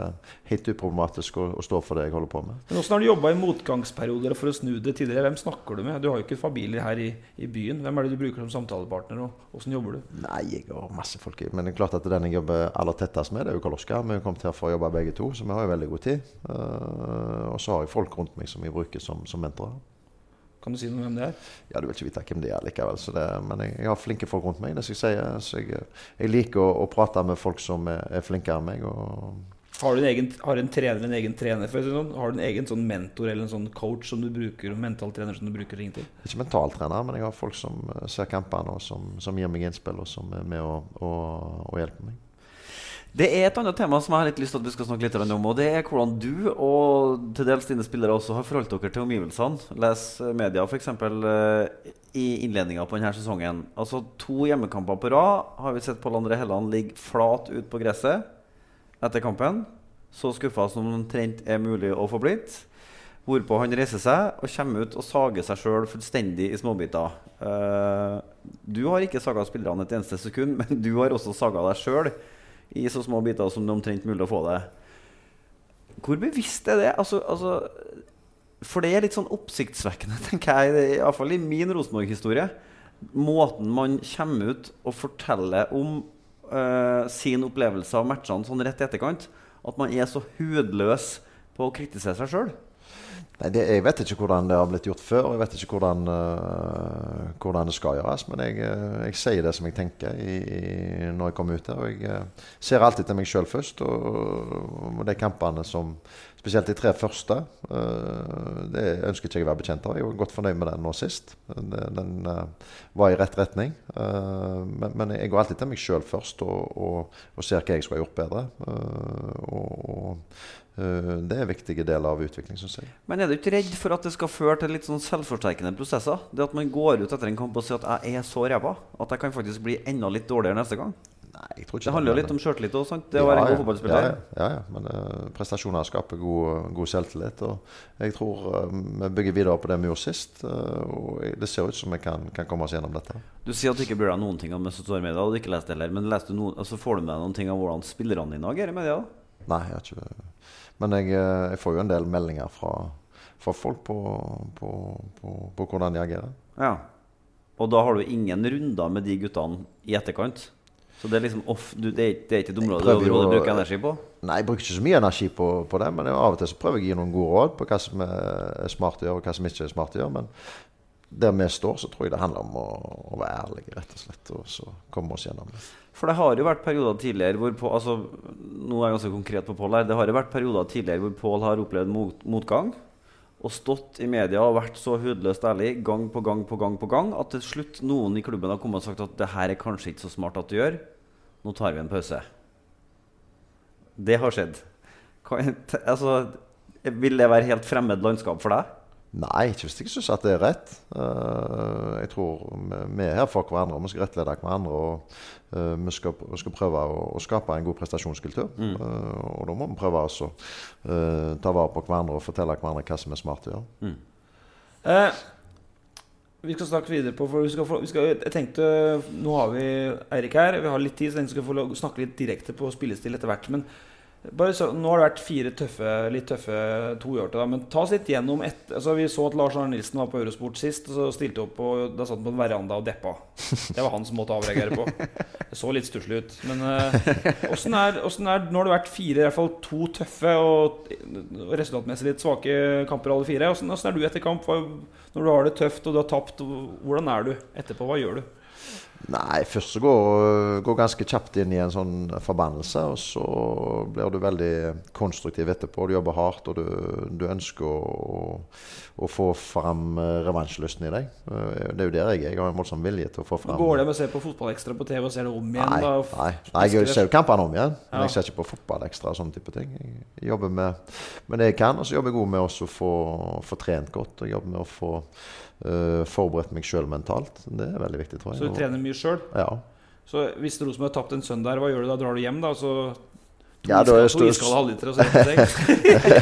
helt uproblematisk å, å stå for det jeg holder på med. Men Hvordan har du jobba i motgangsperioder for å snu det tidligere? Hvem snakker du med? Du har jo ikke familie her i, i byen. Hvem er det du bruker som samtalepartner, og hvordan jobber du? Nei, jeg har masse folk i. Men det er klart at den jeg jobber aller tettest med, det er jo Karl Oskar. Vi har kommet her for å jobbe begge to, så vi har jo veldig god tid. Uh, og så har jeg folk rundt meg som jeg bruker som, som mentorer. Kan du si noe om hvem det er? Ja, du vil ikke vite hvem det er likevel. Så det, men jeg, jeg har flinke folk rundt meg. det skal jeg si. Så jeg, jeg liker å, å prate med folk som er, er flinkere enn meg. Har du en egen, har en trener en egen trener? Si sånn? Har du en egen sånn mentor eller en sånn coach som du bruker, en mental trener som du bruker ring til? Ikke mentaltrener, men jeg har folk som eh, ser kampene og som, som gir meg innspill, og som er med og, og, og hjelper meg. Det er et annet tema som jeg har litt lyst til at vi skal snakke litt om. Og det er hvordan du og til dels dine spillere også har forholdt dere til omgivelsene. Les media f.eks. Uh, i innledninga på denne sesongen. Altså To hjemmekamper på rad har vi sett Pål André Helland ligge flat ut på gresset etter kampen. Så skuffa som omtrent er mulig å få blitt. Hvorpå han reiser seg og kommer ut og sager seg sjøl fullstendig i småbiter. Uh, du har ikke saga spillerne et eneste sekund, (laughs) men du har også saga deg sjøl i så små biter som det er omtrent mulig å få det. Hvor bevisst er det? Altså, altså, for det er litt sånn oppsiktsvekkende, (laughs) tenker jeg, iallfall i min Rosenborg-historie. Måten man kommer ut og forteller om uh, sin opplevelse av matchene sånn rett i etterkant. At man er så hudløs på å kritisere seg sjøl. Nei, det, Jeg vet ikke hvordan det har blitt gjort før, jeg vet ikke hvordan, uh, hvordan det skal gjøres. Men jeg, uh, jeg, sier det som jeg tenker i, i, når jeg kommer ut her. Og jeg uh, ser alltid til meg sjøl først. Og, og, de kampene som Spesielt de tre første. det ønsker ikke jeg å være bekjent av. Jeg var godt fornøyd med den nå sist. Den, den var i rett retning. Men, men, jeg går alltid til meg sjøl først og, og, og, ser hva jeg skulle ha gjort bedre. og Eh, det er viktige deler av utvikling, syns jeg. Men er du ikke redd for at det skal føre til litt sånn selvforsterkende prosesser? Det at man går ut etter en kamp og sier at 'jeg er så ræva', at jeg kan faktisk bli enda litt dårligere neste gang? Nei, jeg tror ikke det handler jo litt om sjøltillit òg, sant? Det ja, å være en god fotballspiller. Ja, ja, ja, men uh, prestasjoner skaper god, god, selvtillit. Og jeg tror uh, vi bygger videre på det vi gjorde sist. Uh, og det ser ut som vi kan, kan, komme oss gjennom dette. Du sier at du ikke bryr deg noen ting om Mesut Media, og du ikke leste heller. Men du noen, altså, får du med deg noen ting om hvordan spillerne dine agerer i media? Nei, jeg har ikke men jeg, eh, jeg, får jo en del meldinger fra, fra folk på, på, på, på, hvordan de agerer. Ja. Og da har du ingen runder med de guttene i etterkant? Så det er liksom off, du, det, er, det er ikke et område du bruker energi på? Nei, jeg bruker ikke så mye energi på, på det. Men av og til så prøver jeg å gi noen gode råd på hva som er smart å gjøre, og hva som ikke er smart å gjøre. Men der vi står, så tror jeg det handler om å, å være ærlig, rett og slett. Og så komme oss gjennom det. For det har jo vært perioder tidligere hvor på, altså, Nå er jeg ganske konkret på Pål her. Det har jo vært perioder tidligere hvor Pål har opplevd mot, motgang. Og stått i media og vært så hudløst ærlig gang på gang på gang på gang at til slutt noen i klubben har kommet og sagt at det her er kanskje ikke så smart at du gjør. Nå tar vi en pause. Det har skjedd. altså, vil det være helt fremmed landskap for deg? Nei, ikke hvis jeg syns at det er rett. Uh, jeg tror vi er her for hverandre, og vi skal rettlede hverandre. Og uh, vi, skal, vi, skal, prøve å, å, skape en god prestasjonskultur. Mm. Uh, og da må vi prøve å ta vare på hverandre og fortelle hverandre hva som er smart å gjøre. Mm. vi skal snakke videre på for vi skal, vi skal, Jeg tenkte Nå har vi Eirik her, vi har litt tid, så jeg skal få snakke litt direkte på spillestil etter hvert. Men så, nå har det vært fire tøffe, litt tøffe to år til, da, men ta oss litt gjennom et, altså, Vi så at Lars Arne Nilsen var på Eurosport sist, og så stilte opp og da satt han på en veranda og deppa. Det var han som måtte avreagere på. Det så litt stusslig ut. Men åssen uh, er, er, Nå har det vært fire, i hvert fall to tøffe og resultatmessig litt svake kamper, alle fire. Åssen er du etter kamp? Når du har det tøft og du har tapt, hvordan er du etterpå? Hva gjør du? Nei, først så går, du ganske kjapt inn i en sånn forbannelse. Og så blir du veldig konstruktiv etterpå. Du jobber hardt, og du, du ønsker å, å, få fram revansjelysten i deg. Det er jo der jeg er. Jeg har en voldsom vilje til å få fram Går det med å se på Fotballekstra på TV og ser det om igjen? Nei, nei, nei jeg ser jo kampene om igjen. Men ja. jeg ser ikke på Fotballekstra og sånne type ting. Jeg jobber med, med det jeg kan, og så jobber jeg også med å få, få trent godt. Og jobber med å få forberedt meg sjøl mentalt. Det er veldig viktig, tror jeg. Så du trener mye sjøl? Ja. Så hvis Rosenborg har tapt en søndag, hva gjør du da? Drar du hjem, da? Så to ja, da to iskald halvliter og så (laughs)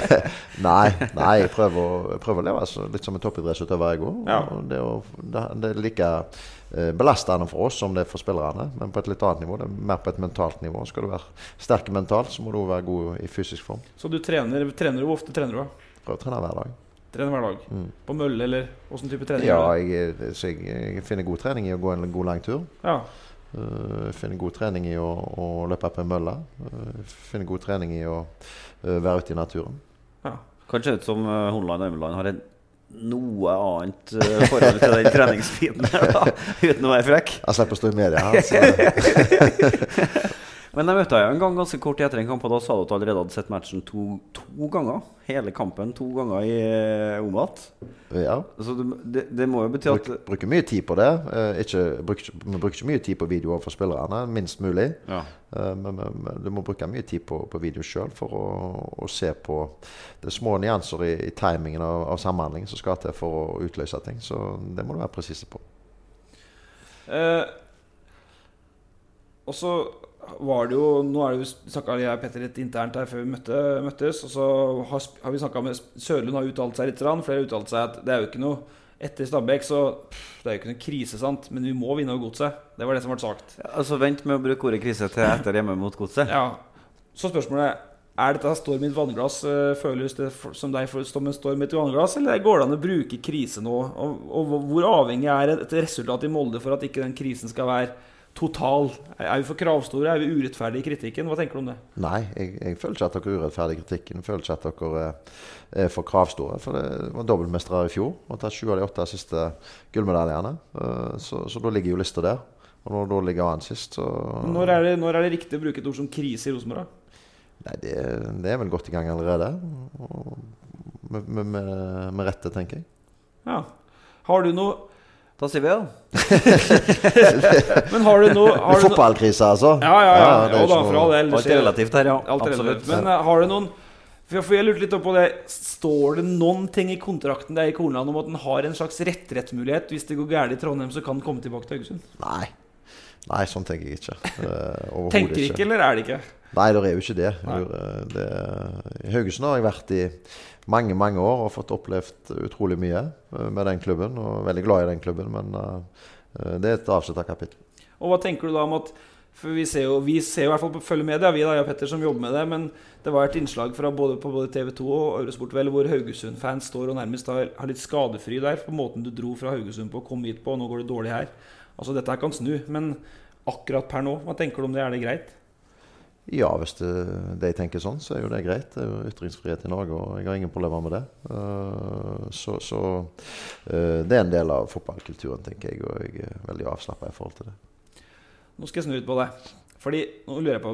(laughs) nei, nei, jeg prøver, å, jeg prøver å leve altså, litt som en toppidrettsutøver, jeg òg. Ja. Det, det, det, er like eh, belastende for oss som det er for spillerne, men på et litt annet nivå. Det er mer på et mentalt nivå. Skal du være sterk mentalt, så må du være god i fysisk form. Så du trener, trener du, hvor ofte trener du? Prøver å trene hver dag. Trener hver dag? Mm. På mølle, eller åssen type trening? Ja, jeg, jeg, jeg, finner god trening i å gå en god lang tur. Ja. Uh, finner god trening i å, å løpe på en mølle. Uh, finner god trening i å uh, være ute i naturen. Ja. Kanskje ut som uh, Hornland og Øymeland har en noe annet uh, forhold til den treningsfeeden (laughs) uten å være frekk. Jeg slipper å stå i media her. (laughs) (laughs) Men jeg møtte deg en gang ganske kort etter en kamp, og da sa du at du allerede hadde sett matchen to, to ganger. Hele kampen to ganger i eh, Omat. Ja. Så det, det, må jo bety at Bruk, bruker mye tid på det. Eh, ikke, bruk, vi bruker ikke mye tid på video for spillerne, minst mulig. Ja. Eh, men, men, du må bruke mye tid på, på video sjøl for å, å se på det små nyanser i, i timingen av, av samhandling som skal til for å utløse ting. Så det må du være presis på. Eh, og så var det jo Nå er det jo snakka jeg og Petter litt internt her før vi møtte, møttes. Og så har, har vi snakka med Sørlund har uttalt seg litt. Flere har uttalt seg at det er jo ikke noe etter Stabæk, så pff, det er jo ikke noe krise, sant. Men vi må vinne over godset. Det var det som ble sagt. Altså Vent med å bruke ordet krise til etter hjemme mot godset. Ja. Så spørsmålet er dette storm i et vannglass. eh, Føles det som deg som en storm i et vannglass, eller går det an å bruke krise nå? Og, og hvor avhengig er et resultat i Molde for at ikke den krisen skal være total? Er vi for kravstore? Er vi urettferdige i kritikken? Hva tenker du om det? Nei, jeg, jeg føler ikke at dere er urettferdige i kritikken. Jeg føler ikke at dere er, for kravstore. For det var dobbeltmestere i fjor og tar sju av de åtte siste gullmedaljene. Eh, Så, så da ligger jo lista der. Og når da ligger an sist, så Når er, det, når er det riktig å bruke et ord som krise i Rosenborg? Nei, det, det er vel godt i gang allerede. Med, med, med, med rette, tenker jeg. Ja. Har du noe Da sier vi ja. (laughs) Men har du noe har du Fotballkrise, altså? Ja, ja, ja. det er Jo da, for all del. Alt er relativt her, ja. Alt er Absolutt. Men uh, har du noen for jeg lurte litt på det Står det noen ting i kontrakten der i Kornland om at den har en slags rettrettsmulighet? Hvis det går galt i Trondheim, så kan den komme tilbake til Haugesund? Nei. Nei, sånn tenker jeg ikke. Overhodet Tenker ikke, eller er det ikke? Nei, det er jo ikke det. Det I Haugesund har jeg vært i mange mange år og fått opplevd utrolig mye eh, med den klubben. Og veldig glad i den klubben, men eh, det er et avslutta kapittel. Og hva tenker du da om at For vi ser jo, vi ser jo i hvert fall på følge med det, vi da, jeg og Petter som jobber med det. Men det var et innslag fra både, på både TV 2 og Eurosport vel, hvor Haugesund-fans står og nærmest har, har litt skadefri der på måten du dro fra Haugesund på og kom hit på, og nå går det dårlig her. Altså Dette her kan snu, men akkurat per nå, hva tenker du om det? Er det greit? Ja, hvis det, de tenker sånn, så er jo det greit. Det er jo ytringsfrihet i Norge, og jeg har ingen problemer med det. Eh, så så eh, det er en del av fotballkulturen, tenker jeg, og jeg er veldig avslappa i forhold til det. Nå skal jeg snu litt på det. Fordi nå lurer jeg på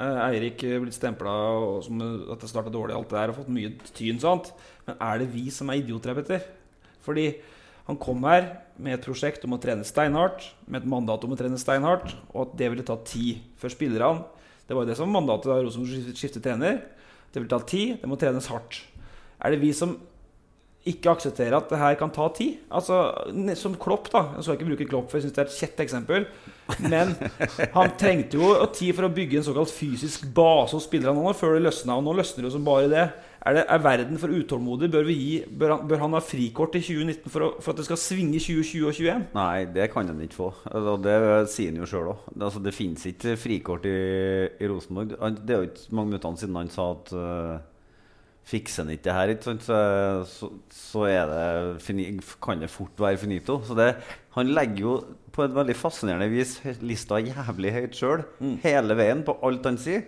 Eirik blitt stempla som at det starta dårlig, alt det der, og fått mye tyn. sant? Men er det vi som er idioter Petter? Fordi Han kom her med et prosjekt om å trene steinhardt, med et mandat om å trene steinhardt, og at det ville ta tid før spillerne Det var jo det som mandatet da Rosenborg skiftet trener. Det ville ta tid, det må trenes hardt. Er det vi som ikke aksepterer at det her kan ta tid? Altså, Som Klopp, da. Jeg skal ikke bruke Klopp, for jeg syns det er et kjett eksempel. Men han trengte jo tid for å bygge en såkalt fysisk base hos spillerne før det løsna. Og nå løsner det jo som bare det. Er, det, er verden for utålmodig? Bør, gi, bør, han, bør han ha frikort i 2019 for, å, for at det skal svinge 2020 og 2021? Nei, det kan han ikke få. Altså, det sier han jo sjøl òg. Altså, det fins ikke frikort i, i Rosenborg. Det er jo ikke mange minuttene siden han sa at uh, fikser han ikke det her, ikke sant? Så, så, det kan det fort være finito. Så det, han legger jo på et veldig fascinerende vis lista jævlig høyt sjøl. Hele veien på alt han sier.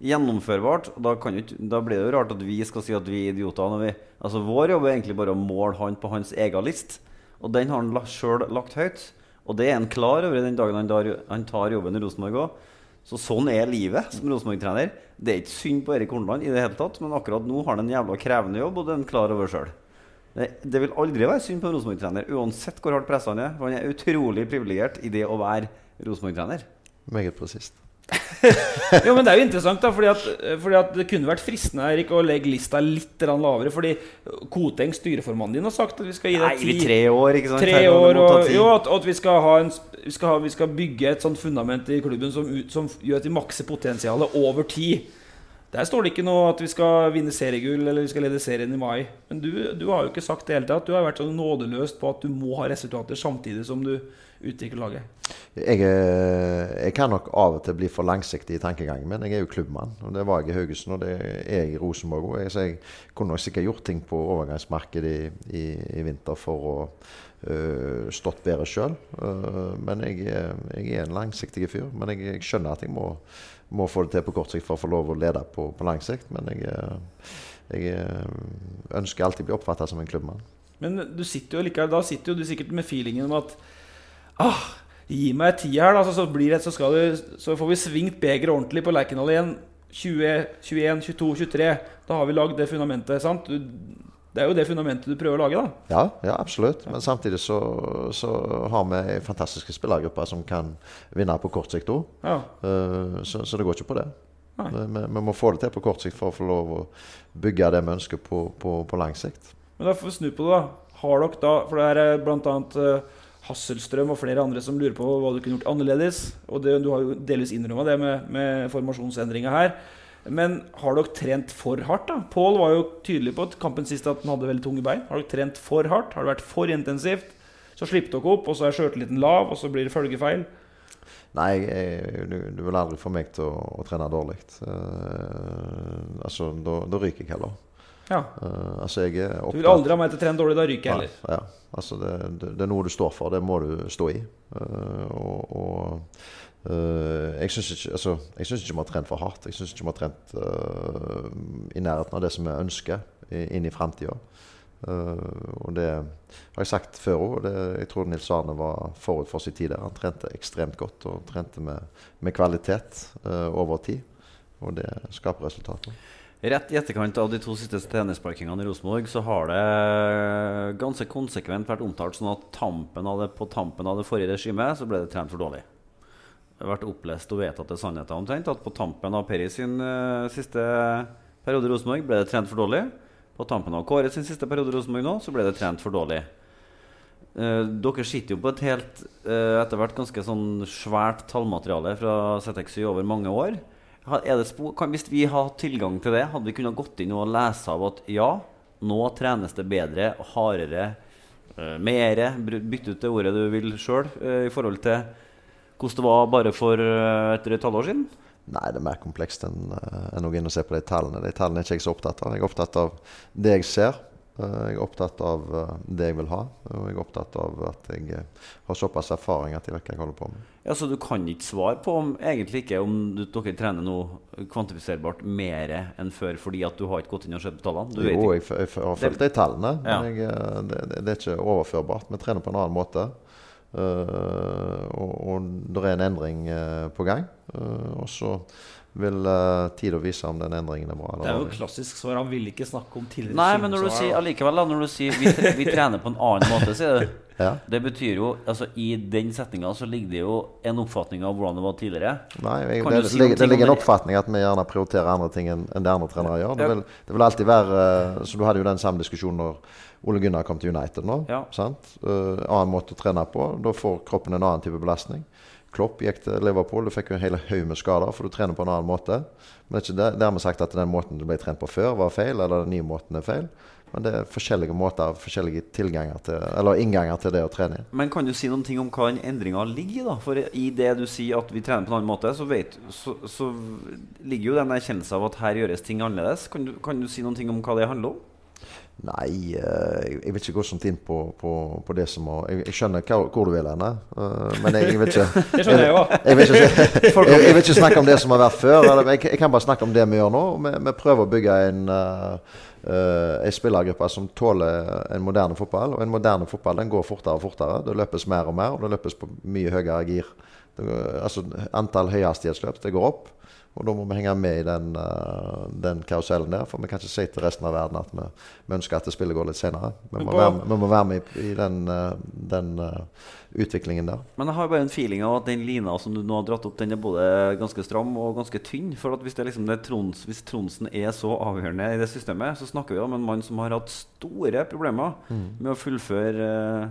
Gjennomførbart. Da, ikke, da blir det jo rart at vi skal si at vi er idioter. Vi, altså Vår jobb er egentlig bare å måle han på hans egen list. Og den har han sjøl lagt høyt. Og det er han klar over den dagen han, dar, han tar jobben i Rosenborg òg. Så sånn er livet som Rosenborg-trener. Det er ikke synd på Erik Horneland i det hele tatt, men akkurat nå har han en jævla krevende jobb, og det er han klar over sjøl. Det vil aldri være synd på en Rosenborg-trener, uansett hvor hardt pressa han er. For han er utrolig privilegert i det å være Rosenborg-trener. Meget presist. (laughs) Jo, men det er jo interessant, da, fordi at, fordi at det kunne vært fristende Erik, å legge lista litt lavere. Fordi Koteng, styreformannen din, har sagt at vi skal gi Nei, deg ti tre år, ikke sant? Tre år, og, jo, at, at vi, skal ha en, vi, skal ha, vi skal bygge et sånt fundament i klubben som, som gjør at vi makser potensialet over tid. Der står det ikke noe at vi skal vinne seriegull eller vi skal lede serien i mai. Men du, du har jo ikke sagt det hele tatt. Du har vært sånn nådeløst på at du må ha resultater samtidig som du utvikler laget. Jeg, er- jeg kan nok av og til bli for langsiktig i tankegangen men Jeg er jo klubbmann. og Det var jeg i Haugesund, og det er jeg i Rosenborg òg. Så jeg kunne nok sikkert gjort ting på overgangsmarkedet i, i, i vinter for å Uh, stått bedre sjøl. men jeg, jeg er en langsiktig fyr. Men jeg, jeg skjønner at jeg må, må få det til på kort sikt for å få lov å lede på, på lang sikt. Men jeg, jeg ønsker alltid å bli oppfatta som en klubbmann. Men du sitter jo likevel, da sitter jo du sikkert med feelingen om at ah, Gi meg ti her, da, så, så, blir det, så, skal du, så får vi svingt begeret ordentlig på Lerkendal igjen. 20, 21, 22, 23. Da har vi lagd det fundamentet. sant? Du, det er jo det fundamentet du prøver å lage, da. Ja, ja absolutt. Men samtidig så, så har vi fantastiske spillergrupper som kan vinne på kort sikt òg. Ja. så, så det går ikke på det. Vi, vi- må få det til på kort sikt for å få lov å bygge det vi ønsker på, på, på lang sikt. Men da får vi snu på det, da. Har dere da For det er bl.a. Hasselstrøm og flere andre som lurer på hva du kunne gjort annerledes. Og det, du har jo delvis innrømma det med, med formasjonsendringa her. Men har dere trent for hardt? da? Pål var jo tydelig på at kampen sist at han hadde veldig tunge bein. Har dere trent for hardt? Har det vært for intensivt? Så slipper dere opp, og så er sjøltilliten lav, og så blir det følgefeil. Nei, du, vil aldri få meg til å, å trene dårlig. Uh, altså, da ryker jeg heller. Ja. Uh, altså, jeg er Du vil aldri ha meg til å trene dårlig, da ryker jeg heller. Ja, ja. Altså det, det, det er noe du står for. Det må du stå i. Uh, og og uh, jeg syns ikke, altså, ikke vi har trent for hardt. Jeg syns ikke vi har trent i nærheten av det som vi ønsker i- inn i framtida. og det har jeg sagt før òg. Jeg tror Nils Arne var forut for sin tid der. Han trente ekstremt godt og trente med, med kvalitet over tid. Og det skaper resultater. Rett i etterkant av de to siste trenersparkingene i Rosenborg så har det ganske konsekvent vært omtalt sånn at tampen det, på tampen av det forrige regimet så ble det trent for dårlig. Det har vært opplest og vedtatte sannheter omtrent at på tampen av Peri sin uh, siste periode i Rosenborg ble det trent for dårlig. På tampen av Kåre sin siste periode i Rosenborg nå så ble det trent for dårlig. Uh, dere sitter jo på et helt uh, etter hvert ganske sånn svært tallmateriale fra ZX7 over mange år. Ha- Er det spo kan, hvis vi hadde hatt tilgang til det, hadde vi kunnet gått inn og lese av at ja, nå trenes det bedre, hardere, uh, mere Bytte Bytt ut det ordet du vil sjøl, i forhold til hvordan det var bare for uh, et drøyt halvår siden? Nei, det er mer komplekst enn eh, enn å gå inn og se på de tallene. De tallene er ikke jeg så opptatt av. Jeg er opptatt av det jeg ser. Eh, Jeg er opptatt av eh, det jeg vil ha. Og jeg er opptatt av at jeg eh, har såpass erfaring at jeg vet hva jeg holder på med. Ja, Så du kan ikke svare på om egentlig ikke om du, dere trener noe kvantifiserbart mer enn før fordi at du har ikke gått inn og sett på tallene? Du vet Jo, jeg, jeg, har fulgt de tallene, Ja. men jeg, det, det, det er ikke overførbart. Vi trener på en annen måte. Uh, og, og det er en endring uh, på gang. Uh, og så vil uh, tid å vise om den endringen er bra. Det er jo klassisk svar. Han vil ikke snakke om tidligere Nei, men når du sier allikevel da, når du sier vi, tre, vi trener på en annen måte, sier du Ja. Det betyr jo altså I den setninga så ligger det jo en oppfatning av hvordan det var tidligere. Nei, jeg, det, si det, det, ligger en oppfatning at vi gjerne prioriterer andre ting enn enn det andre trenere gjør. Det vil, det vil alltid være uh, Så Du hadde jo den samme diskusjonen når Ole Gunnar kom til United nå. Ja. Sant? Uh, annen måte å trene på. Da får kroppen en annen type belastning. Klopp gikk til Liverpool. Du fikk jo en hel haug med skader, for du trener på en annen måte. Men det er ikke dermed sagt at den måten du ble trent på før, var feil, eller den nye måten er feil. Men det er forskjellige måter, forskjellige tilganger til, eller innganger til det å trene. Men kan du si noen ting om hva den endringa ligger i? da? For i det du sier at vi trener på en annen måte, så, vet, så, så ligger jo den erkjennelsen av at her gjøres ting annerledes. Kan du, kan du si noen ting om hva det handler om? Nei, eh, jeg vil ikke gå sånt inn på, på, på det som må Jeg, jeg skjønner hva, hvor du vil hen, eh, men jeg, jeg vil ikke (laughs) Det skjønner jeg jo. (laughs) jeg vil, ikke, snakke om det som har vært før. Eller, jeg, jeg kan bare snakke om det vi gjør nå. Vi, vi prøver å bygge en, uh, en spillergruppe som tåler en moderne fotball. Og en moderne fotball den går fortere og fortere. Det løpes mer og mer, og det løpes på mye høyere gir. Det, altså, antall høyhastighetsløp det går opp. Og da må vi henge med i den, uh, den karusellen der. For vi kan ikke si til resten av verden at vi, vi ønsker at det spillet går litt senere. Vi må, være, vi må være med i, i den, uh, den uh, utviklingen der. Men jeg har bare en feeling av at den lina som du nå har dratt opp, den er både ganske stram og ganske tynn. For hvis, det liksom det Trons, hvis Tronsen er så avgjørende i det systemet, så snakker vi om en mann som har hatt store problemer med å fullføre uh,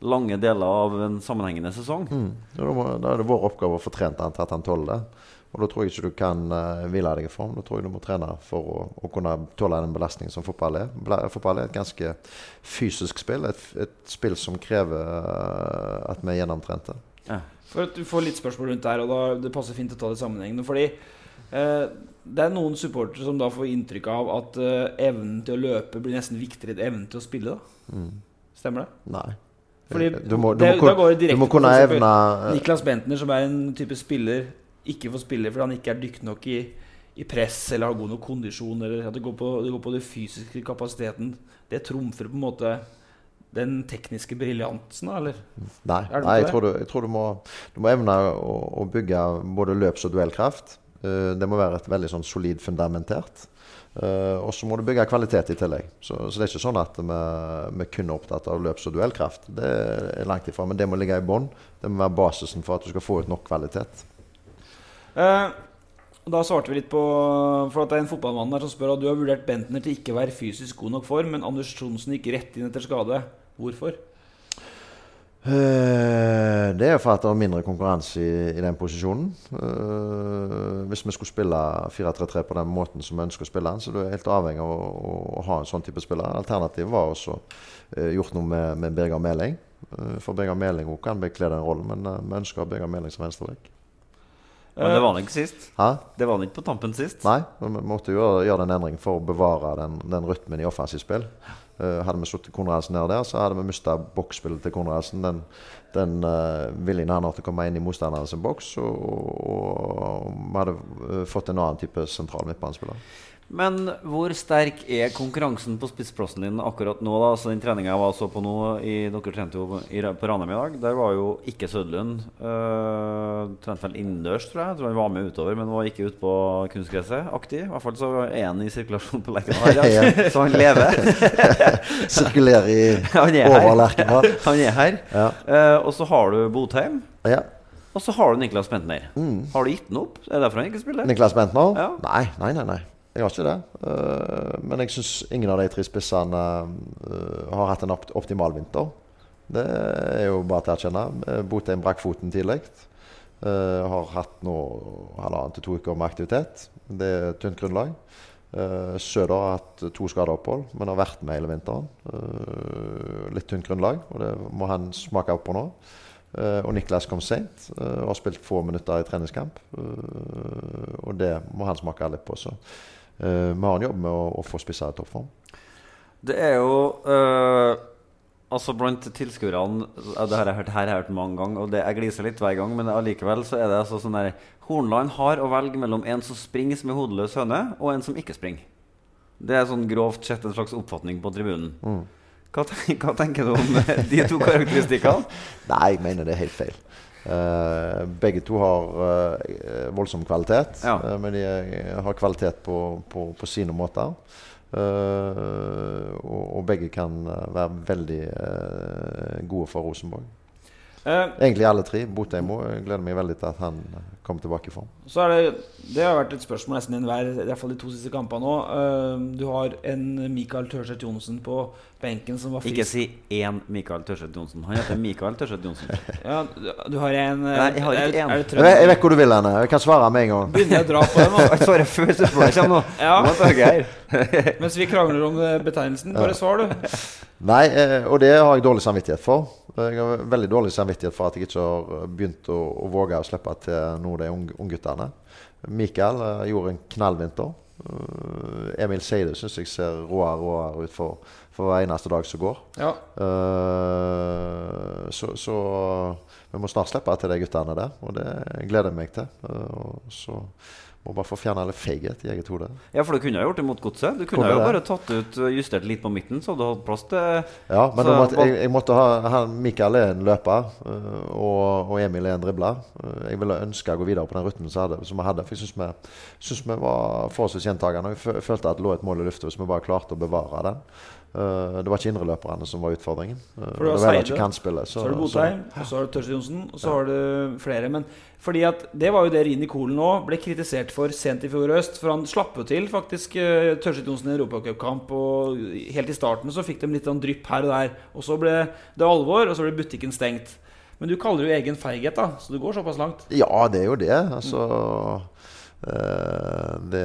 lange deler av en sammenhengende sesong. Mm. Da, må, da er det vår oppgave å få trent han til at han tåler det. Og da tror jeg ikke du kan uh, hvile deg i form. Da tror jeg du må trene for å, å kunne tåle den belastningen som fotball er. Fotball er et ganske fysisk spill. Et, et spill som krever uh, at vi er gjennomtrente. Ja. For at Du får litt spørsmål rundt der, og da det passer fint å ta det sammenhengene, Fordi eh, det er noen supportere som da får inntrykk av at eh, evnen til å løpe blir nesten viktigere enn evnen til å spille. da Stemmer det? Nei. Fordi du må, du det- må, da går det direkte du må på kunne evne Niklas Bentner, som er en type spiller, ikke får spille fordi han ikke er dyktig nok i, i press eller har god nok kondisjon. Eller at det går på det, går på den fysiske kapasiteten. Det trumfer på en måte den tekniske briljansen, eller? Nei, nei jeg, tror du, jeg tror du må, du må evne å, å bygge både løps- og duellkraft. Eh, det må være et veldig sånn solid fundamentert. Uh, og så må du bygge kvalitet i tillegg. Så, så det er ikke sånn at vi, vi kun er opptatt av løps- og duellkraft. Det er langt ifra. Men det må ligge i bånn. Det må være basisen for at du skal få ut nok kvalitet. Eh, da svarte vi litt på For at det er en fotballmann der som spør at du har vurdert Bentner til ikke å være fysisk god nok form, men Anders Johnsen gikk rett inn etter skade. Hvorfor? Eh, det er for at det er mindre konkurranse i, i den posisjonen. Eh, hvis vi skulle spille 4-3-3 på den måten som vi ønsker å spille den, så du er helt avhengig av å, å ha en sånn type spiller. Alternativet var også gjort noe med, med Birger Meling. For Birger Meling kan bekle den rollen, men vi ønsker Birger Meling som venstrebekk. Men det var han ikke sist. Hæ? Det var han ikke på tampen sist. Nei, vi måtte gjøre, gjøre den endringen for å bevare den, den rytmen i offensivt spill. Uh, hadde vi satt Konradsen ned der, så hadde vi mista boksspillet til Konradsen. Den, den uh, viljen han har til å komme inn i motstanderen sin boks. Og, og, og vi hadde eh, fått en annen type sentral midtbanespiller. Men hvor sterk er konkurransen på spissplassen din akkurat nå? da? Altså Den treninga jeg var så på nå i, Dere trente jo i, på Ranheim i dag. Der var jo ikke Sødlund. Øh, trente vel innendørs, tror jeg. Jeg tror han var med utover, men var ikke ute på kunstgresset aktiv. I hvert fall så er han i sirkulasjon på Lerkendal, (laughs) Ja. så han lever. (laughs) Sirkulerer i (laughs) er over. Lerkendal. Han er her. Ja. Uh, og så har du Botheim. Ja. Og så har du Niklas Bentner. Har du gitt den opp? Er det derfor han ikke spiller? Niklas Bentner? Ja. Nei, nei, nei. nei. Jeg har ikke det. Eh, men jeg syns ingen av de tre spissene eh, har hatt en optimal vinter. Det er jo bare til å erkjenne. Eh, Botheim brakk foten tidlig. Har hatt nå halvannen til to uker med aktivitet. Det er tynt grunnlag. Søder har hatt to skadeopphold, men har vært med hele vinteren. Litt tynt grunnlag, og det må han smake opp på nå. Og Niklas kom seint og har spilt få minutter i treningskamp. Og det må han smake litt på. Så eh, vi har en jobb med å, å få spissa toppform. Det er jo uh, Altså Blant tilskuerne Det har jeg hørt, her har jeg hørt mange ganger, og det, jeg gliser litt hver gang. Men allikevel så er det altså sånn der Hornland har å velge mellom en som springer som en hodeløs høne, og en som ikke springer. Det er sånn grovt sett en slags oppfatning på tribunen. Hva, tenker, hva tenker du om eh, de to karakteristikkene? (laughs) Nei, jeg mener det er helt feil. Eh, begge to har uh, voldsom kvalitet, Ja. uh, men de har kvalitet på, på, på sine måter. Og, og begge kan være veldig gode for Rosenborg. Eh, Egentlig alle tre. Boteimo gleder meg veldig til at han kommer tilbake i form. Så er det, det har vært et spørsmål nesten i enhver, i hvert fall de to siste kampene nå. Eh, du har en Mikael Tørseth Johnsen på benken som var Ikke si én Mikael Tørseth Johnsen. Han heter Mikael Tørseth Johnsen. (laughs) Ja, du- du har en eh, Nei, jeg har ikke en. det Jeg vet, jeg vet hvor du vil hen. Jeg kan svare med en gang. Begynner jeg å dra på den nå? (laughs) Jeg svarer før spørsmålet kommer nå. Ja. Nå må jeg. Mens vi krangler om eh, betegnelsen. Bare svar, du. Nei, eh, og det har jeg dårlig samvittighet for. Jeg har veldig dårlig samvittighet for at jeg ikke har begynt å, å våge å slippe til noen av de ung- ungguttene. Mikael uh, gjorde en knallvinter. Uh, Emil Seide syns jeg ser råere og råere ut for, for hver eneste dag som går. Ja. Uh, så, så vi må snart slippe til de guttene der, og det gleder jeg meg til. Eh, så må bare få fjerna all feighet i eget hode. Ja, for du kunne ha gjort det mot godset. Du kunne Kunne jo det. bare tatt ut justert litt på midten, så du hadde plass til Ja, men Så måtte, jeg, jeg måtte ha han, Mikael er en løper, øh, og, og Emil er en dribler. Øh, Jeg ville ønske å gå videre på den rytmen som, vi hadde. For jeg syns vi, synes vi var forholdsvis gjentagende. Jeg følte at det lå et mål i lufta hvis vi bare klarte å bevare den. Øh, det var ikke indreløperne som var utfordringen. Uh, For du har det Seide, kantspillet. Så har du Botheim, og så har du Tørseth Johnsen, og så har du flere. Men fordi at det var jo det Rini Kolen nå ble kritisert for sent i fjor høst. For han slapp jo til faktisk eh, Tørseth Johnsen i europacupkamp. Og helt i starten så fikk de litt sånn drypp her og der. Og så ble det alvor, og så ble butikken stengt. Men du kaller jo egen feighet, da. Så du går såpass langt. Ja, det er jo det. Altså øh, det,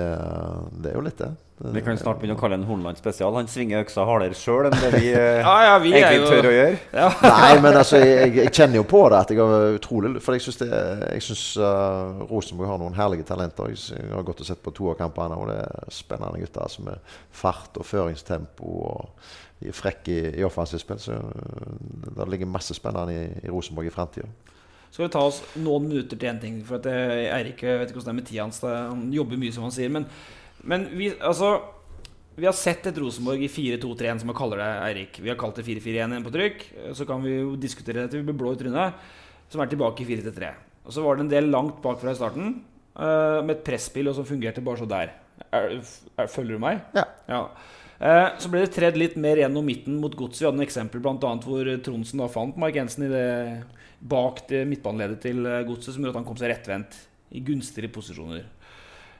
det er jo litt det. Vi kan snart begynne å kalle en Hornland spesial. Han svinger øksa hardere sjøl enn det vi, (laughs) eh, Ja, ja, vi egentlig jo- tør å gjøre. Ja. (laughs) Nei, men altså, jeg, jeg kjenner jo på det at jeg har utrolig For jeg syns, det, jeg synes uh, Rosenborg har noen herlige talenter. Jeg, har gått og sett på to av kampene, og det er spennende gutter altså, med fart og føringstempo. og De er frekke i, i offensivt spill. Så uh, det ligger masse spennende i, i Rosenborg i framtida. Skal vi ta oss noen minutter til én ting? For at eh, Eirik jeg vet ikke hvordan det er med tida hans. Han jobber mye, som han sier. Men, men vi, altså, vi har sett et Rosenborg i 4-2-3-1, som vi kaller det, Eirik. Vi har kalt det 4-4-1 igjen på trykk. Så kan vi jo diskutere det til vi blir blå i trynet. Som er tilbake i 4-3. Og så var det en del langt bakfra i starten, eh, med et presspill og som fungerte bare så der. Er, er, følger du meg? Ja. Eh, så ble det tredd litt mer gjennom midten mot Godset. Vi hadde noen eksempler bl.a. hvor Tronsen da fant Mark Jensen i det, bak det midtbaneleddet til eh, Godset, som gjorde at han kom seg rettvendt i gunstige posisjoner.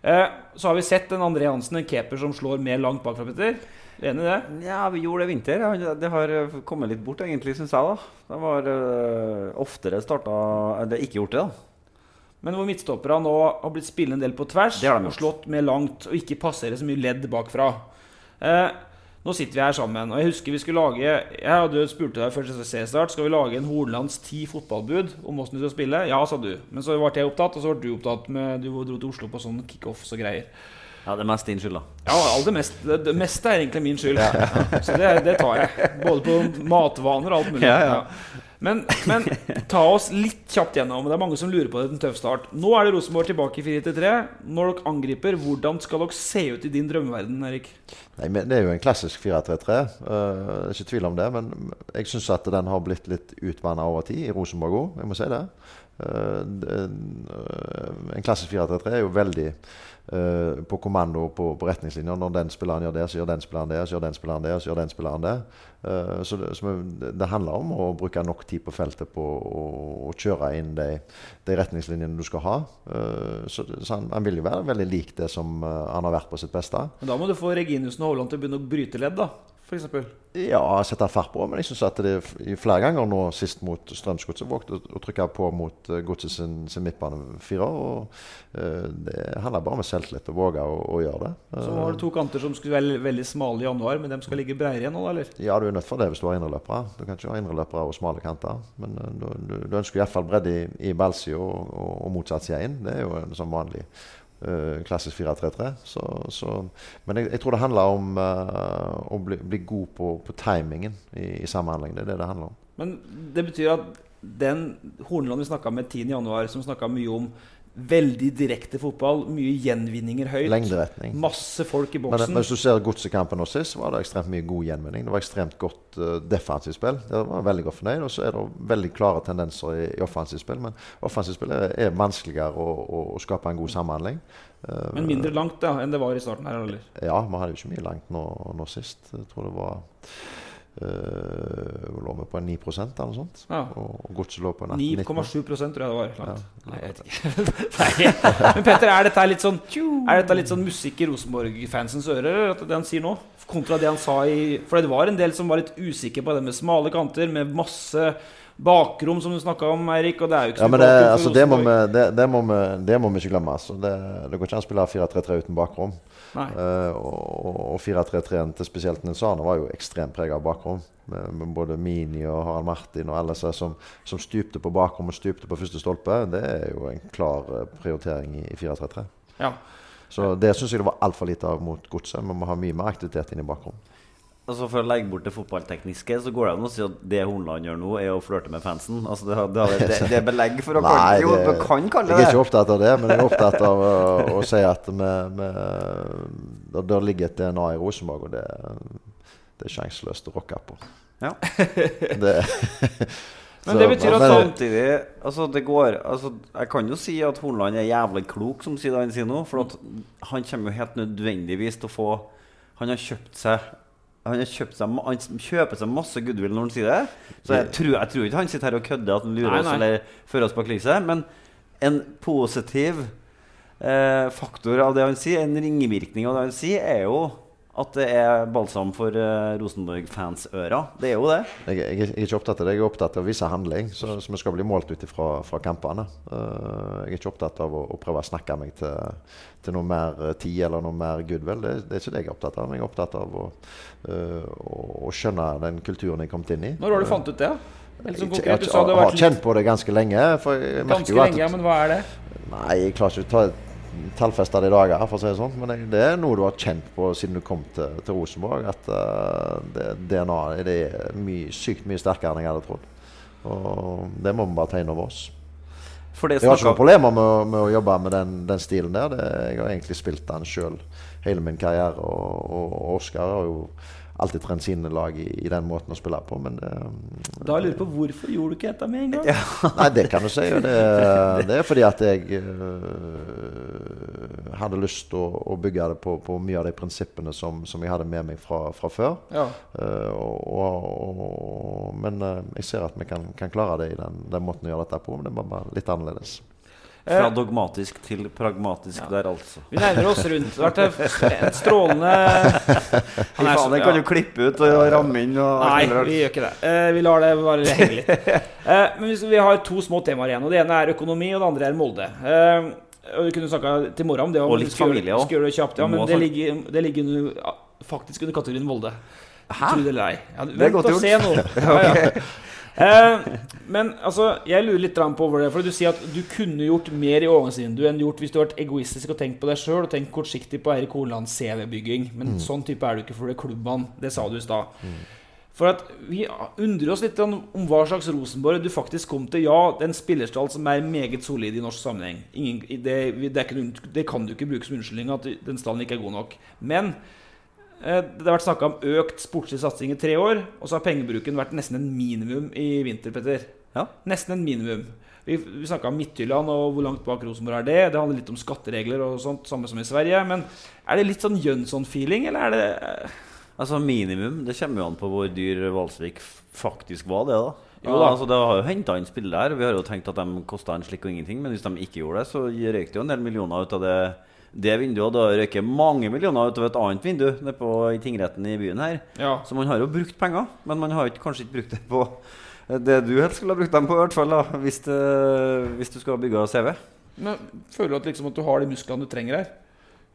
Eh, så har vi sett en André Hansen, en keeper som slår mer langt bakfra, Petter. Er Enig i det? Ja, vi gjorde det i vinter. Det har eh, kommet litt bort, egentlig, syns jeg. da Det var eh, oftere starta Det er ikke gjort det, da. Men hvor midtstopperne nå har blitt spillende en del på tvers Det har de og slått mer langt og ikke passerer så mye ledd bakfra. Eh, nå sitter vi her sammen, og jeg husker vi skulle lage Jeg hadde spurt deg før seriestart Skal vi lage en Hornlands ti fotballbud om åssen du skal spille. Ja, sa du. Men så ble jeg opptatt, og så ble du opptatt med Du dro til Oslo på sånn kickoffs og greier. Ja, Det er mest din skyld, da. Ja, det, meste, det, det meste er egentlig min skyld. Ja, så det, det tar jeg. Både på matvaner og alt mulig. Ja, ja. Men, men ta oss litt kjapt gjennom. Det er mange som lurer på det. En tøff start. Nå er det Rosenborg tilbake i 4-3. Når dere angriper, hvordan skal dere se ut i din drømmeverden, Erik? Nei, Det er jo en klassisk 4-3-3. Uh, ikke tvil om det. Men jeg syns at den har blitt litt utvanna over tid i Rosenborg òg. Jeg må si det. Uh, eh, en klassisk 4-3-3 er jo veldig uh, på kommando på, på retningslinjer. Når den spilleren gjør det, så gjør den spilleren det, så gjør den spilleren det, så gjør den spilleren det. Eh, så det, det, handler om å bruke nok tid på feltet på å kjøre inn de, de retningslinjene du skal ha. Eh, så så han, han vil jo være veldig lik det som eh, han har vært på sitt beste. Men da må du få Reginussen og Haaland til å begynne å bryte ledd, da. Eksempel. Ja, sette fart på, men jeg syns at det er flere ganger nå sist mot Strømsgodset vågte å, trykke på mot uh, Godset sin, sin midtbanefirer. Og eh, det handler bare om selvtillit og våge å, å gjøre det. Så var det to kanter som skulle være veldig smale i januar, men de skal ligge bredere igjen nå, eller? Ja, du er nødt for det hvis du har indreløpere. Du kan ikke ha indreløpere og smale kanter. Men uh, du, du, du ønsker iallfall bredde i, i ballsida og, og, og motsatt side inn. Det er jo en sånn vanlig eh, klassisk 4-3-3. Så, så, men jeg, jeg tror det handler om eh, å bli, bli god på, på timingen i, i samhandling. Det er det det handler om. Men det betyr at den Horneland vi snakka med 10.1, som snakka mye om veldig direkte fotball. Mye gjenvinninger høyt. Lengderetning. Masse folk i boksen. men hvis du ser godsekampen nå sist, var det ekstremt mye god gjenvinning. Det var ekstremt godt uh, defensivt spill. Det var veldig godt fornøyd. Og så er det veldig klare tendenser i, i offensivt spill. Men offensivt spill er, er vanskeligere å, å, å skape en god samhandling. Uh, Men mindre langt da, enn det var i starten her. Eller? Ja, vi hadde jo ikke mye langt nå, nå sist. Jeg tror det var uh, lå vi på 9% eller noe sånt. Ja. Og, og godset lå på 9,7 19. tror jeg det var. Langt. Nei, jeg vet ikke. (laughs) Men Petter, er dette litt sånn Er dette litt sånn musikk i Rosenborg-fansens ører? Det han sier nå Kontra det han sa i For det var en del som var litt usikre på det med smale kanter, med masse bakrom, som du snakka om, Eirik. Og det er jo ikke så Ja, men det, altså, det, må vi, det, det, må vi, det må vi ikke glemme. Altså. Det, det går ikke an å spille 4-3-3 uten bakrom. Eh, og og 4-3-3-en til spesielt Nils Arne var jo ekstremt preget av bakrom. Med, med både Mini og Harald Martin og alle som, som stupte på bakrom og stupte på første stolpe. Det er jo en klar eh, prioritering i, i 4-3-3. Ja. Så det syns jeg det var altfor lite av mot godset. Vi må ha mye mer aktivitet inn i bakrom. Altså For å legge bort det fotballtekniske, så går det an å si at det Hornland gjør nå, er å flørte med fansen. Altså Det, det, det, det er belegg for å kalle Jo, du kan kalle jeg er ikke opptatt av det, men jeg er opptatt av å, å si at vi, vi, det, det ligger et DNA i Rosenborg, og det, det er sjanseløst å rocke på. Ja. (laughs) Det, (laughs) Men det betyr at Samtidig, altså det går altså, Jeg kan jo si at Hornland er jævlig klok, som sier det han sier nå. For han kommer jo helt nødvendigvis til å få Han har kjøpt seg han, seg, han kjøper seg masse goodwill når han sier det. Så jeg tror, jeg tror ikke han sitter her og kødder at han lurer Nei, oss eller fører oss bak lyset. Men en positiv eh, faktor av det han sier, en ringvirkning av det han sier, er jo at det er balsam for uh, Rosenborg-fans-ører. Det er jo det. jeg, jeg, jeg er ikke opptatt av det, jeg er opptatt av å vise handling, så, så vi skal bli målt ut fra kampene. Uh, jeg er ikke opptatt av å, å prøve å snakke meg til, til noe mer eh, tid eller noe mer goodwill. Det, det er ikke det jeg er opptatt av. men Jeg er opptatt av å, uh, å, å skjønne den kulturen jeg er kommet inn i. Når har du fant ut det? Helt jeg, Jeg, konkret, jeg, du sa det har kjent på det ganske lenge. For jeg ganske jo at lenge, men hva er det? Nei, jeg klarer ikke å ta tallfeste det i dager, for å si det sånn. Men det, det er noe du har kjent på siden du kom til, til Rosenborg. At uh, DNA-et det er mye, sykt mye sterkere enn jeg hadde trodd. Og det må vi bare ta inn over oss. Jeg har ikke noen problemer med, med å jobbe med den, den stilen der. Det, jeg har egentlig spilt den sjøl hele min karriere. Og, og, og Oskar har jo alltid trent sine lag i, i den måten å spille på, men det, Da lurer jeg på hvorfor gjorde du ikke dette med en gang? Nei, det kan du si. Det, (laughs) det er fordi at jeg uh, hadde lyst til å, å bygge det på, på mye av de prinsippene som, som jeg hadde med meg fra, fra før. Ja. Uh, og, og, men jeg ser at vi kan, kan klare det i den, den måten å gjøre dette på, men det bare- bare litt annerledes. Fra Eh, dogmatisk til pragmatisk der, altså. Vi nærmer oss rundt. Det har vært en strålende (laughs) Han er sånn, ja. det kan jo du klippe ut og ramme inn. Og Nei, vi gjør ikke det. Eh, vi lar det bare henge litt. (laughs) Eh, men vi, har to små temaer igjen. Og Det ene er økonomi, og det andre er Molde. Eh, og Vi kunne snakka til mora om det. Og litt skal familie det ja, men det ligger, det ligger under, faktisk under kategorien Molde. Hæ? Tro det eller ei. Ja, er vent godt og gjort. se nå. (laughs) Ja, ja. Eh, men altså, jeg lurer litt på over det. For du sier at du kunne gjort mer i overgangsvinduet enn du gjort hvis du har vært egoistisk og tenkt på deg sjøl og tenkt kortsiktig på Eirik Holands CV-bygging. Men sånn type er du ikke for det klubbene. Det sa du i stad. For at Vi undrer oss litt om, om hva slags Rosenborg du faktisk kom til. Ja, det er en spillerstall som er meget solid i norsk sammenheng. Ingen, det, det, ikke, det kan du ikke bruke som unnskyldning at den stallen ikke er god nok. Men det har vært snakka om økt sportslig satsing i tre år, og så har pengebruken vært nesten en minimum i vinter, Petter. Ja. Nesten en minimum. Vi, vi snakka om Midtjylland og hvor langt bak Rosenborg er det. Det handler litt om skatteregler og sånt, samme som i Sverige. Men er det litt sånn Jønsson-feeling, eller er det eh, Altså minimum. Det kommer jo an på hvor dyr Valsvik faktisk var, det, da. Jo da. altså, det har jo henta inn spillere her. Vi har jo tenkt at de kosta en slikk og ingenting. Men hvis de ikke gjorde det, så røyk det jo en del millioner ut av det, det vinduet. Da røyker mange millioner utover et annet vindu nede på, i tingretten i byen her. Ja. Så man har jo brukt penger, men man har ikke, kanskje ikke brukt det på det du helst skulle ha brukt dem på, i hvert fall da, hvis, det, hvis du skal bygge CV. Men føler du at, liksom, at du har de musklene du trenger her?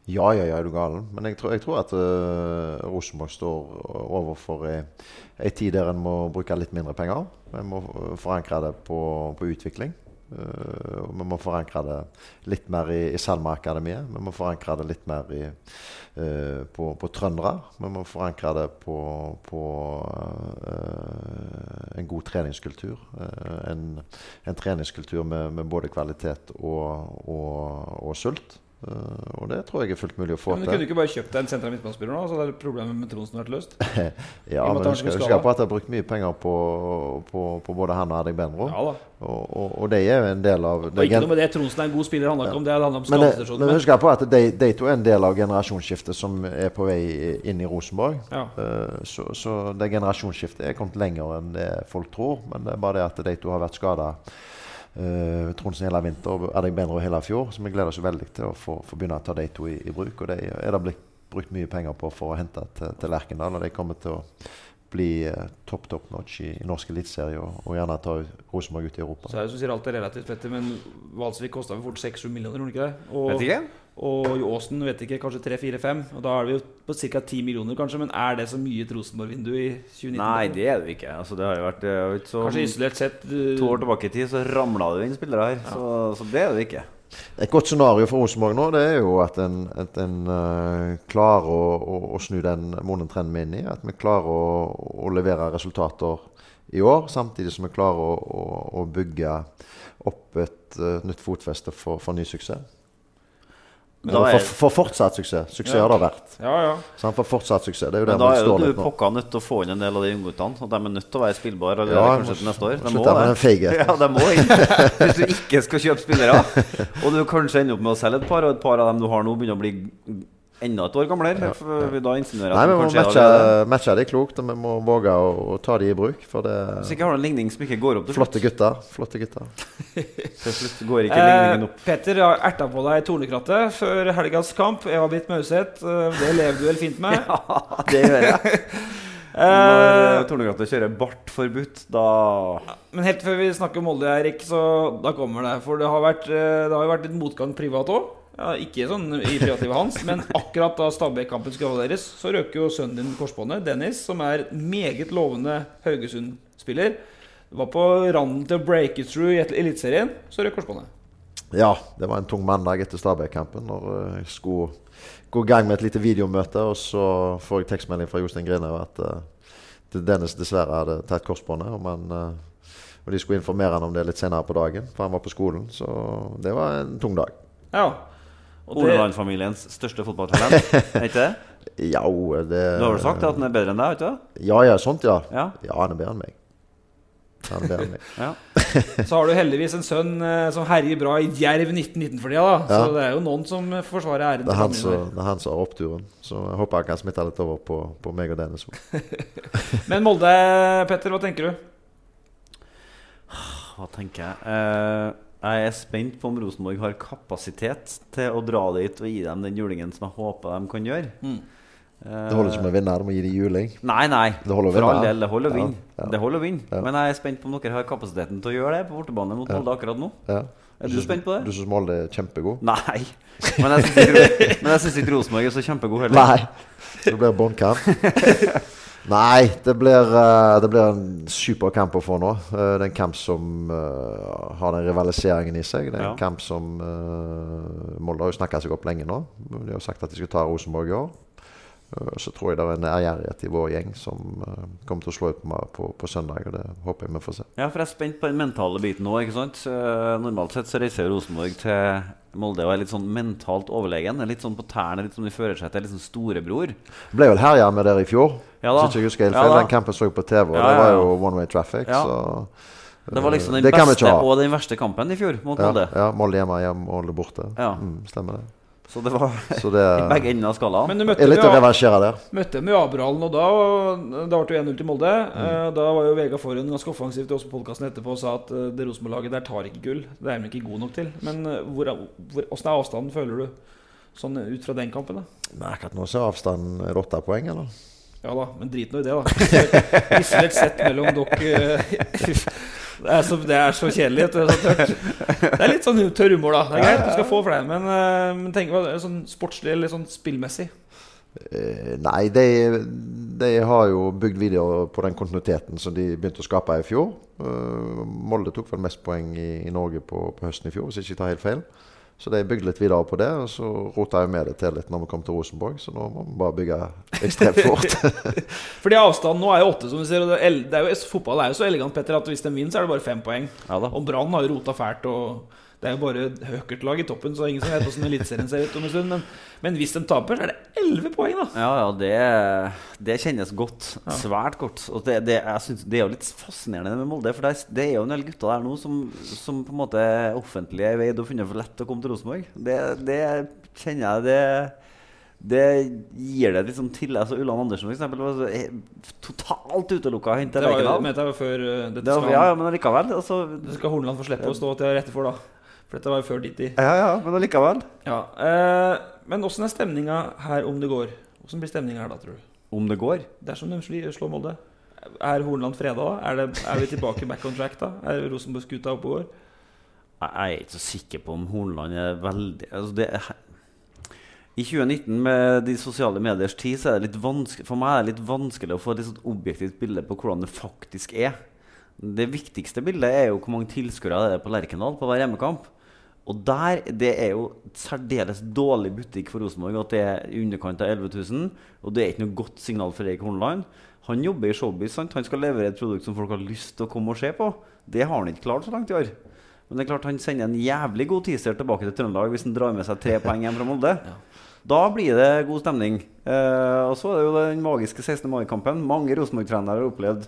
Ja, ja, ja, er du galen. Men jeg tror, jeg tror at uh, Rosenborg står overfor ei, ei tid der en må bruke litt mindre penger. En må uh, forankre det på, på utvikling. Og vi må forankre det litt mer i, i Salma-akademiet. Vi må forankre det litt mer i, uh, på, på trøndere. Vi må forankre det på, på uh, en god treningskultur. En, en treningskultur med, med både kvalitet og, og, og sult. Eh, og det tror jeg er fullt mulig å få til Men du kunne ikke bare kjøpt deg en sentral midtbanespiller nå? Så hadde problemet med Tronsen vært løst? (laughs) Ja, men du skal husk, skulle husk skada. på at jeg har brukt mye penger på, på, på både han og Adek Benro. Ja. Og, og, og det er jo en del av Og ikke noe med det. Tronsen er en god spiller, handler ikke om det. Det handler om men, det, skadesituasjonen. men husk på at de, de to er en del av generasjonsskiftet som er på vei inn i Rosenborg. Ja. Eh, så, så det generasjonsskiftet er kommet lenger enn det folk tror. Men det er bare det at de to har vært skada. Uh, Tronsen hele vinter og Erling Benro hele fjor. Så vi gleder oss veldig til å få, få begynne å ta de to i, i bruk. Og de er det blitt brukt mye penger på for å hente til, til Lerkendal. Og de kommer til å bli eh, topp top notch i, i norsk eliteserie og, og gjerne ta Rosenborg ut i Europa. Så er det som sier alt er relativt, Petter, men Valsvik kosta vel fort 6-7 millioner, gjorde den ikke det? Og, Vet ikke. Og i Åsen vet ikke, kanskje 3-4-5. Og da er vi jo på ca. 10 millioner, kanskje. Men er det så mye et Rosenborg-vindu i 2019? Nei, det er det ikke. Altså, det har jo vært har ikke så, Kanskje isolert sett uh, To år tilbake i tid så ramla det inn spillere her. Så, så det er det ikke. Et godt scenario for Rosenborg nå det er jo at en, at en uh, klarer å, å, å snu den vonde trenden vi er inne i. At vi klarer å, å levere resultater i år, samtidig som vi klarer å, å, å bygge opp et uh, nytt fotfeste for, for ny suksess. Men da er, for, for fortsatt suksess. Suksess har det vært. Ja, ja. Sant? For fortsatt suksess. Det er jo det men da er jo du pokka nødt til å få inn en del av de ungguttene. Og de er nødt til å være spillbare Ja, kanskje til neste år. De må med den feige. (laughs) Ja, de må inn. Hvis du ikke skal kjøpe spillere, og du kanskje ender opp med å selge et par, og et par av dem du har nå, begynner å bli enda et år gamlere. Ja, vi da insinuerer Nei, at vi de må er matche, matche det klokt, og vi må våge å, å ta de i bruk. For det Hvis ikke har du en ligning som ikke går opp til Flotte gutter. Flotte gutter. (laughs) Til slutt går ikke ligningen Eh, Peter har erta på deg tornekrattet før helgas kamp. Jeg har blitt eh, det lever du vel fint med. (laughs) Ja, det gjør jeg. (laughs) Eh, Når Tornekrattet kjører bart forbudt, da Men helt før vi snakker om Molde, Erik, så da kommer det. For det har, vært, eh, det har jo vært litt motgang privat òg. Ja, ikke sånn i privatlivet hans, men akkurat da Stabæk-kampen skulle avholderes, så røk jo sønnen din korsbåndet, Dennis, som er meget lovende Haugesund-spiller. Var på randen til å breake through i Eliteserien, så røk korsbåndet. Ja, det var en tung mandag etter Stabæk-kampen. Når eh, jeg skulle gå i gang med et lite videomøte, og så får jeg tekstmelding fra Jostein Grinhaug at uh, Dennis dessverre hadde tatt korsbåndet. Og, man, Uh, og de skulle informere han om det litt senere på dagen, for han var på skolen. Så det var en tung dag. Ja. Horneland-familiens største fotballtalent. (laughs) Er ikke det? Ja, det Du har vel sagt at han er bedre enn deg? vet du? Ja, ja, sånt, ja. Ja. Ja, han er bedre enn meg. Han er bedre enn meg. Ja. (laughs) så har du heldigvis en sønn eh, som herjer bra i Jerv 1919 for tida, da. Ja. Så det er jo noen som forsvarer æren Det er han så, det er han som har oppturen. Så jeg håper han kan smitte litt over på, på meg og Dennis. (laughs) Men Molde, Petter, hva tenker du? Hva tenker jeg? Eh, jeg er spent på om Rosenborg har kapasitet til å dra dit og gi dem den julingen som jeg håper de kan gjøre. Mm. Eh, Det holder ikke med å vinne, de må gi dem juling. Nei, nei. Det holder å For vinne. all del, det holder å vinne. ja. Det holder å vinne. Ja. Men jeg er spent på om dere har kapasiteten til å gjøre det på bortebane mot Molde akkurat nå. Ja. Er du du spent på det? Du syns Molde er kjempegod? Nei. (laughs) Men jeg syns ikke Rosenborg er så kjempegod heller. Nei. Det blir båndkamp. (laughs) Nei, det blir, eh, det blir en super kamp å få nå. Eh, det er en kamp som uh, har den rivaliseringen i seg. Det er en Ja. kamp som uh, Molde har jo snakka seg opp lenge nå. De har sagt at de skal ta Rosenborg i år. Eh, så tror jeg det er en ærgjerrighet i vår gjeng som eh, kommer til å slå ut på, på, på søndag. Og det håper jeg vi får se. Ja, for jeg er spent på den mentale biten sant? Eh, Normalt sett så reiser Rosenborg til Molde og er litt sånn mentalt overlegen. Er litt sånn på tærne, litt som de fører seg til. Litt sånn storebror. Ble vel herja med dere i fjor. Ja da. Hvis jeg husker helt feil. Ja, Den kampen så jeg på TV, og Ja, det var jo one way traffic. Ja. Så Det var liksom den Det beste og den verste kampen i fjor mot Molde. ja, Molde hjemme, og Molde borte. Ja. Mm, stemmer det. Så det var Så det (laughs) i begge ender av skalaen. Men du møtte med litt å jo- der. Møtte og da da ble det 1-0 til Molde. Mm. Eh, Da var jo Vega Forhen ganske offensiv til oss på podkasten etterpå og sa at eh, det Rosenborg-laget der tar ikke gull. Det er de ikke gode nok til. Men eh, hvor, hvor, hvordan er avstanden, føler du, sånn ut fra den kampen? da? Men akkurat nå så er avstanden åtte poeng, eller? Ja da, men drit nå i det, da. Visuelt sett mellom dere (laughs) (laughs) det, er så, det er så kjedelig. Det er, så det er litt sånn tørr humor, da. Det er greit, du skal få deg. Men, eh, men tenk hva det er sånn sportslig eller sånn spillmessig. Eh, nei, de, de har jo bygd videre på den kontinuiteten som de begynte å skape i fjor. Eh, Molde tok vel mest poeng i, i Norge på, på høsten i fjor, hvis jeg ikke tar helt feil. Så de bygde litt videre på det, og så rota jeg med det til litt når vi kom til Rosenborg. Så nå må vi bare bygge ekstremt (laughs) fort. (laughs) Fordi avstanden nå er jo åtte, som du ser. Og det er, jo, fotball er jo så elegant, Petter, at hvis de vinner, så er det bare fem poeng. Ja da. Og Brann har jo rota fælt. og det er jo bare Høkert-lag i toppen, så ingen som vet hvordan Eliteserien ser ut om en stund. Men, men hvis de taper, så er det elleve poeng, da. Ja, ja, det, det kjennes godt. Svært godt. Og det, det, synes, det er jo litt fascinerende med Molde. For det er, det jo en del gutter der nå som, som på en måte offentlig er veid og funnet for lett å komme til Rosenborg. Det, det kjenner jeg det det gir det sånn til altså Ulland Andersen for eksempel, var totalt utelukka Det var, jo- før uh, dette Det var- Ja, ja, men likevel. Altså, Det skal Horneland få slippe å stå til rette for, da. For dette var jo før ditt i. ja, ja, men allikevel. Ja, eh, men åssen er stemninga her om det går? Åssen blir stemninga her da, tror du? Om det går. Dersom de sli- slår Molde? Er Horneland freda da? Er, det, er vi tilbake back on track da? Er Rosenborg-skuta oppe og går? Jeg er ikke så sikker på om Hornland er veldig altså det I 2019, med de sosiale mediers tid, så er det litt vanskelig for meg er det litt vanskelig å få et litt objektivt bilde på hvordan det faktisk er. Det viktigste bildet er jo hvor mange tilskuere det er på Lerkendal på hver hjemmekamp. Og der, Det er jo særdeles dårlig butikk for Rosenborg at det er i underkant av 11 000. Og det er ikke noe godt signal for Erik Horneland. Han jobber i showbiz. Sant? Han skal levere et produkt som folk har lyst til å komme og se på. Det har han ikke klart så langt i år. Men det er klart han sender en jævlig god teaser tilbake til Trøndelag hvis han drar med seg tre poeng hjem fra Molde. (laughs) Da blir det god stemning. Eh, og så er det jo den magiske 16. mai-kampen. Mange Rosenborg-trenere har opplevd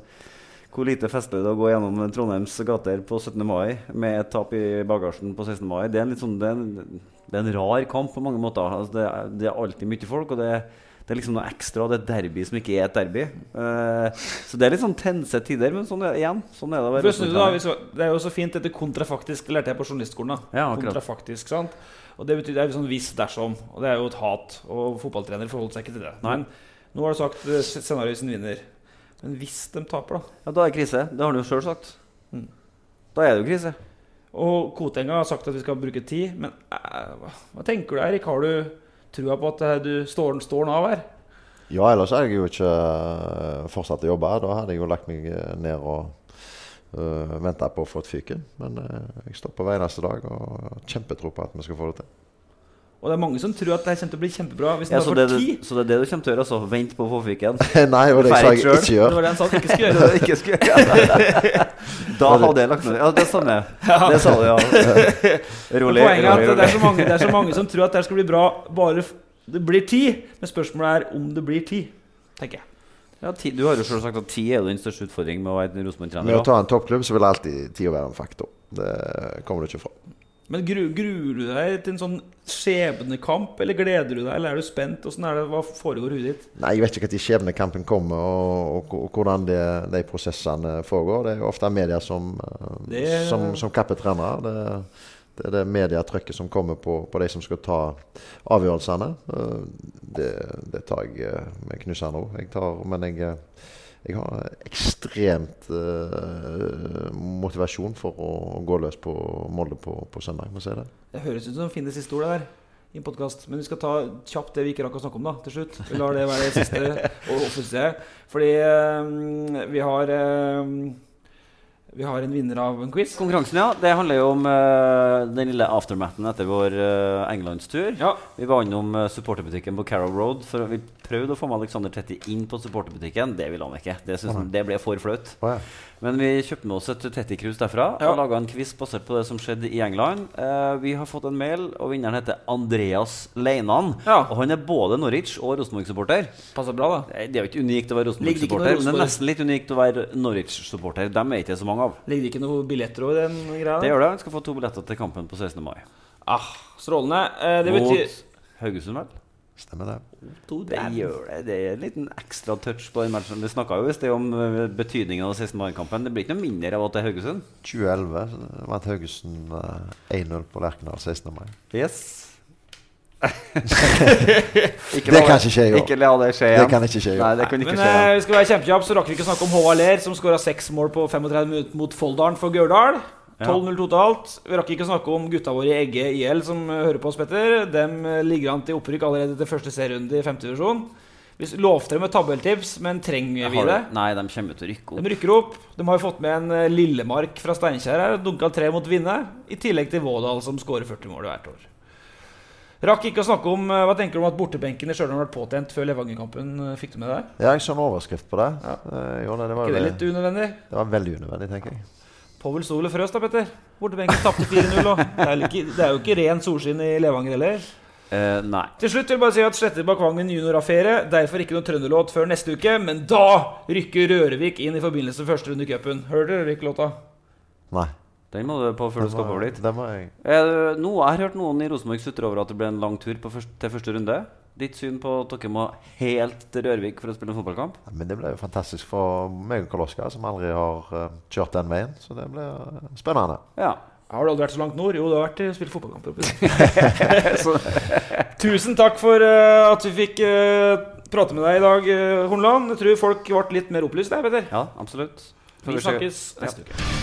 hvor lite festlig det å gå gjennom Trondheims gater på 17. mai med et tap i bagasjen på 16. mai. Det er en, litt sånn, det er en, det er en rar kamp på mange måter. Altså det, er, det er alltid mye folk, og det, det er liksom noe ekstra. Det er derby som ikke er et derby. Uh, så det er litt sånn tense tider, men sånn er, igjen, sånn er det snu det, er jo så fint dette kontrafaktisk lærte jeg på journalistskolen. Ja. Kontrafaktisk, sant? Og det betyr det er sånn hvis dersom. Og det er jo et hat. Og fotballtrenere forholder seg ikke til det. Nei. Men nå har du sagt eh, scenarioet sin vinner. Men hvis de taper, da? Ja, da er det krise. Det har han jo sjøl sagt. Mm. Da er det jo krise. Og Kotenga har sagt at vi skal bruke tid. Men eh, hva, hva tenker du, Eirik? Har du trua på at eh, du står, står den av her? Ja, ellers har jeg jo ikke eh, fortsatt å jobbe. Da hadde jeg jo lagt meg eh, ned og uh, venta på å få et fyken. Men uh, jeg står på hver eneste dag og har kjempetro på at vi skal få det til. Og det er mange som tror at det kommer til å bli kjempebra hvis Ja, den så, har det, fått tid. så det er det du kommer til å gjøre? Altså, Vent på å få fyken? (laughs) Nei, det sa jeg Ferdig ikke gjør. Det var det han sa ikke skulle gjøre. (laughs) ikke skulle gjøre. (laughs) Da hadde jeg lagt ned Ja, det stemmer. Det sa du, ja. Rolig. Poenget er at det er, så mange, det er så mange som tror at det skal bli bra bare det blir ti. Men spørsmålet er om det blir ti, tenker jeg. Ja, ti, du har jo selv sagt at ti er din den største utfordringen med å være Rosenborg-trener. å ta en toppklubb så vil alltid ti være en faktor. Det kommer du ikke fra. Men gru, gruer du deg til en sånn skjebnekamp, eller gleder du deg, eller er du spent? Hvordan er det, Hva foregår i huet ditt? Nei, Jeg vet ikke når skjebnekampen kommer, og, og, og hvordan de, de prosessene foregår. Det er jo ofte media som, eh, Det- som, som kapper trenere. Det, det er det mediatrykket som kommer på, på de som skal ta avgjørelsene. Eh, Det, det tar jeg eh, med knusende ro. Men jeg, jeg har ekstremt eh, motivasjon for å gå løs på Molde på, på søndag. Må se det. Det høres ut som en fin siste ord der i en podkast. Men vi skal ta kjapt det vi ikke rakk å snakke om da, til slutt. Vi lar det være det siste og offisielle. Fordi eh, vi har eh, Vi har en vinner av en quiz. Konkurransen, ja. Det handler jo om uh, den lille aftermaten etter vår uh, englandstur. Ja. Vi var innom uh, supporterbutikken på Carrow Road. For vi prøvde å få med Alexander Tetti inn på supporterbutikken. Det ville han ikke. Det, synes han, det ble for flaut. Oh, ja. Men vi kjøpte med oss et Tetti-krus derfra Ja. og laga en quiz basert på det som skjedde i England. Uh, vi har fått en mail, og vinneren heter Andreas Leinan. Ja. Og han er både Norwich og Rosenborg-supporter. Passer bra, da. Det er jo ikke unikt å være Rosenborg-supporter, men det er nesten litt unikt å være Norwich-supporter. Dem er ikke så mange av. Ligger det ikke noen billetter over den greia? Det gjør det. Han skal få to billetter til kampen på 16. mai. Ah, strålende. Eh, det betyr Mot Haugesund, vel? Stemmer det. Det gjør det. Det er en liten ekstra touch på den matchen. Vi snakka jo i sted om eh, betydningen av 16. mai-kampen. Det blir ikke noe mindre av at det er Haugesund. 2011 så vant Haugesund eh, 1-0 på Lerkendal 16. mai. Yes. (laughs) Det kan ikke skje i år. Ikke la det skje Det kan ikke skje i år. Nei, det kan ikke Men skje eh, igjen. vi skal være kjempekjappe, så rakk vi ikke snakke om Håvard Ler, som skåra seks mål på 35 minutter mot Folldalen for Gørdal. 12-0 totalt. Vi rakk ikke å snakke om gutta våre i Egge IL som eh, hører på oss, Petter. De ligger an til opprykk allerede til første serierunde i femte divisjon. Vi lovte dem et tabelltips, men trenger vi det? Nei, de kommer til å rykke opp. De rykker opp. De har jo fått med en Lillemark fra Steinkjer her. Dunka tre mot Vinne. I tillegg til Vådal, som skårer 40 mål hvert år. Rakk ikke å snakke om Hva tenker du om at bortebenken i Stjørdal ble påtent før Levanger-kampen? Fikk du med deg? Ja, jeg så en overskrift på det. Ja. Jo, det, det var ikke det litt unødvendig? Det var veldig unødvendig, tenker jeg. Powell Sole frøs da, Petter? Bortebenken tapte 4-0. Det, det er jo ikke ren solskinn i Levanger heller. Uh, nei. Til slutt vil jeg bare si at Slette Bakvangen junior har ferie. Derfor ikke noen trønderlåt før neste uke. Men da rykker Rørevik inn i forbindelse med første runde i cupen. Hører dere Rørevik-låta? Nei. Den må du på før du skal over dit. Må jeg. Har hørt noen i Rosenborg sutre over at det ble en lang tur første, til første runde. Ditt syn på at dere må helt til Rørvik for å spille en fotballkamp? Ja, men Det ble jo fantastisk for meg og Karl Oskar, som aldri har uh, kjørt den veien. Så det ble spennende. Ja har du aldri vært så langt nord? Jo, du har vært og spilt fotballkamp. (laughs) Tusen takk for uh, at vi fikk uh, prate med deg i dag, uh, Hornland. Jeg tror folk ble litt mer opplyst der, Petter. Ja, absolutt. Vi snakkes neste ja. uke.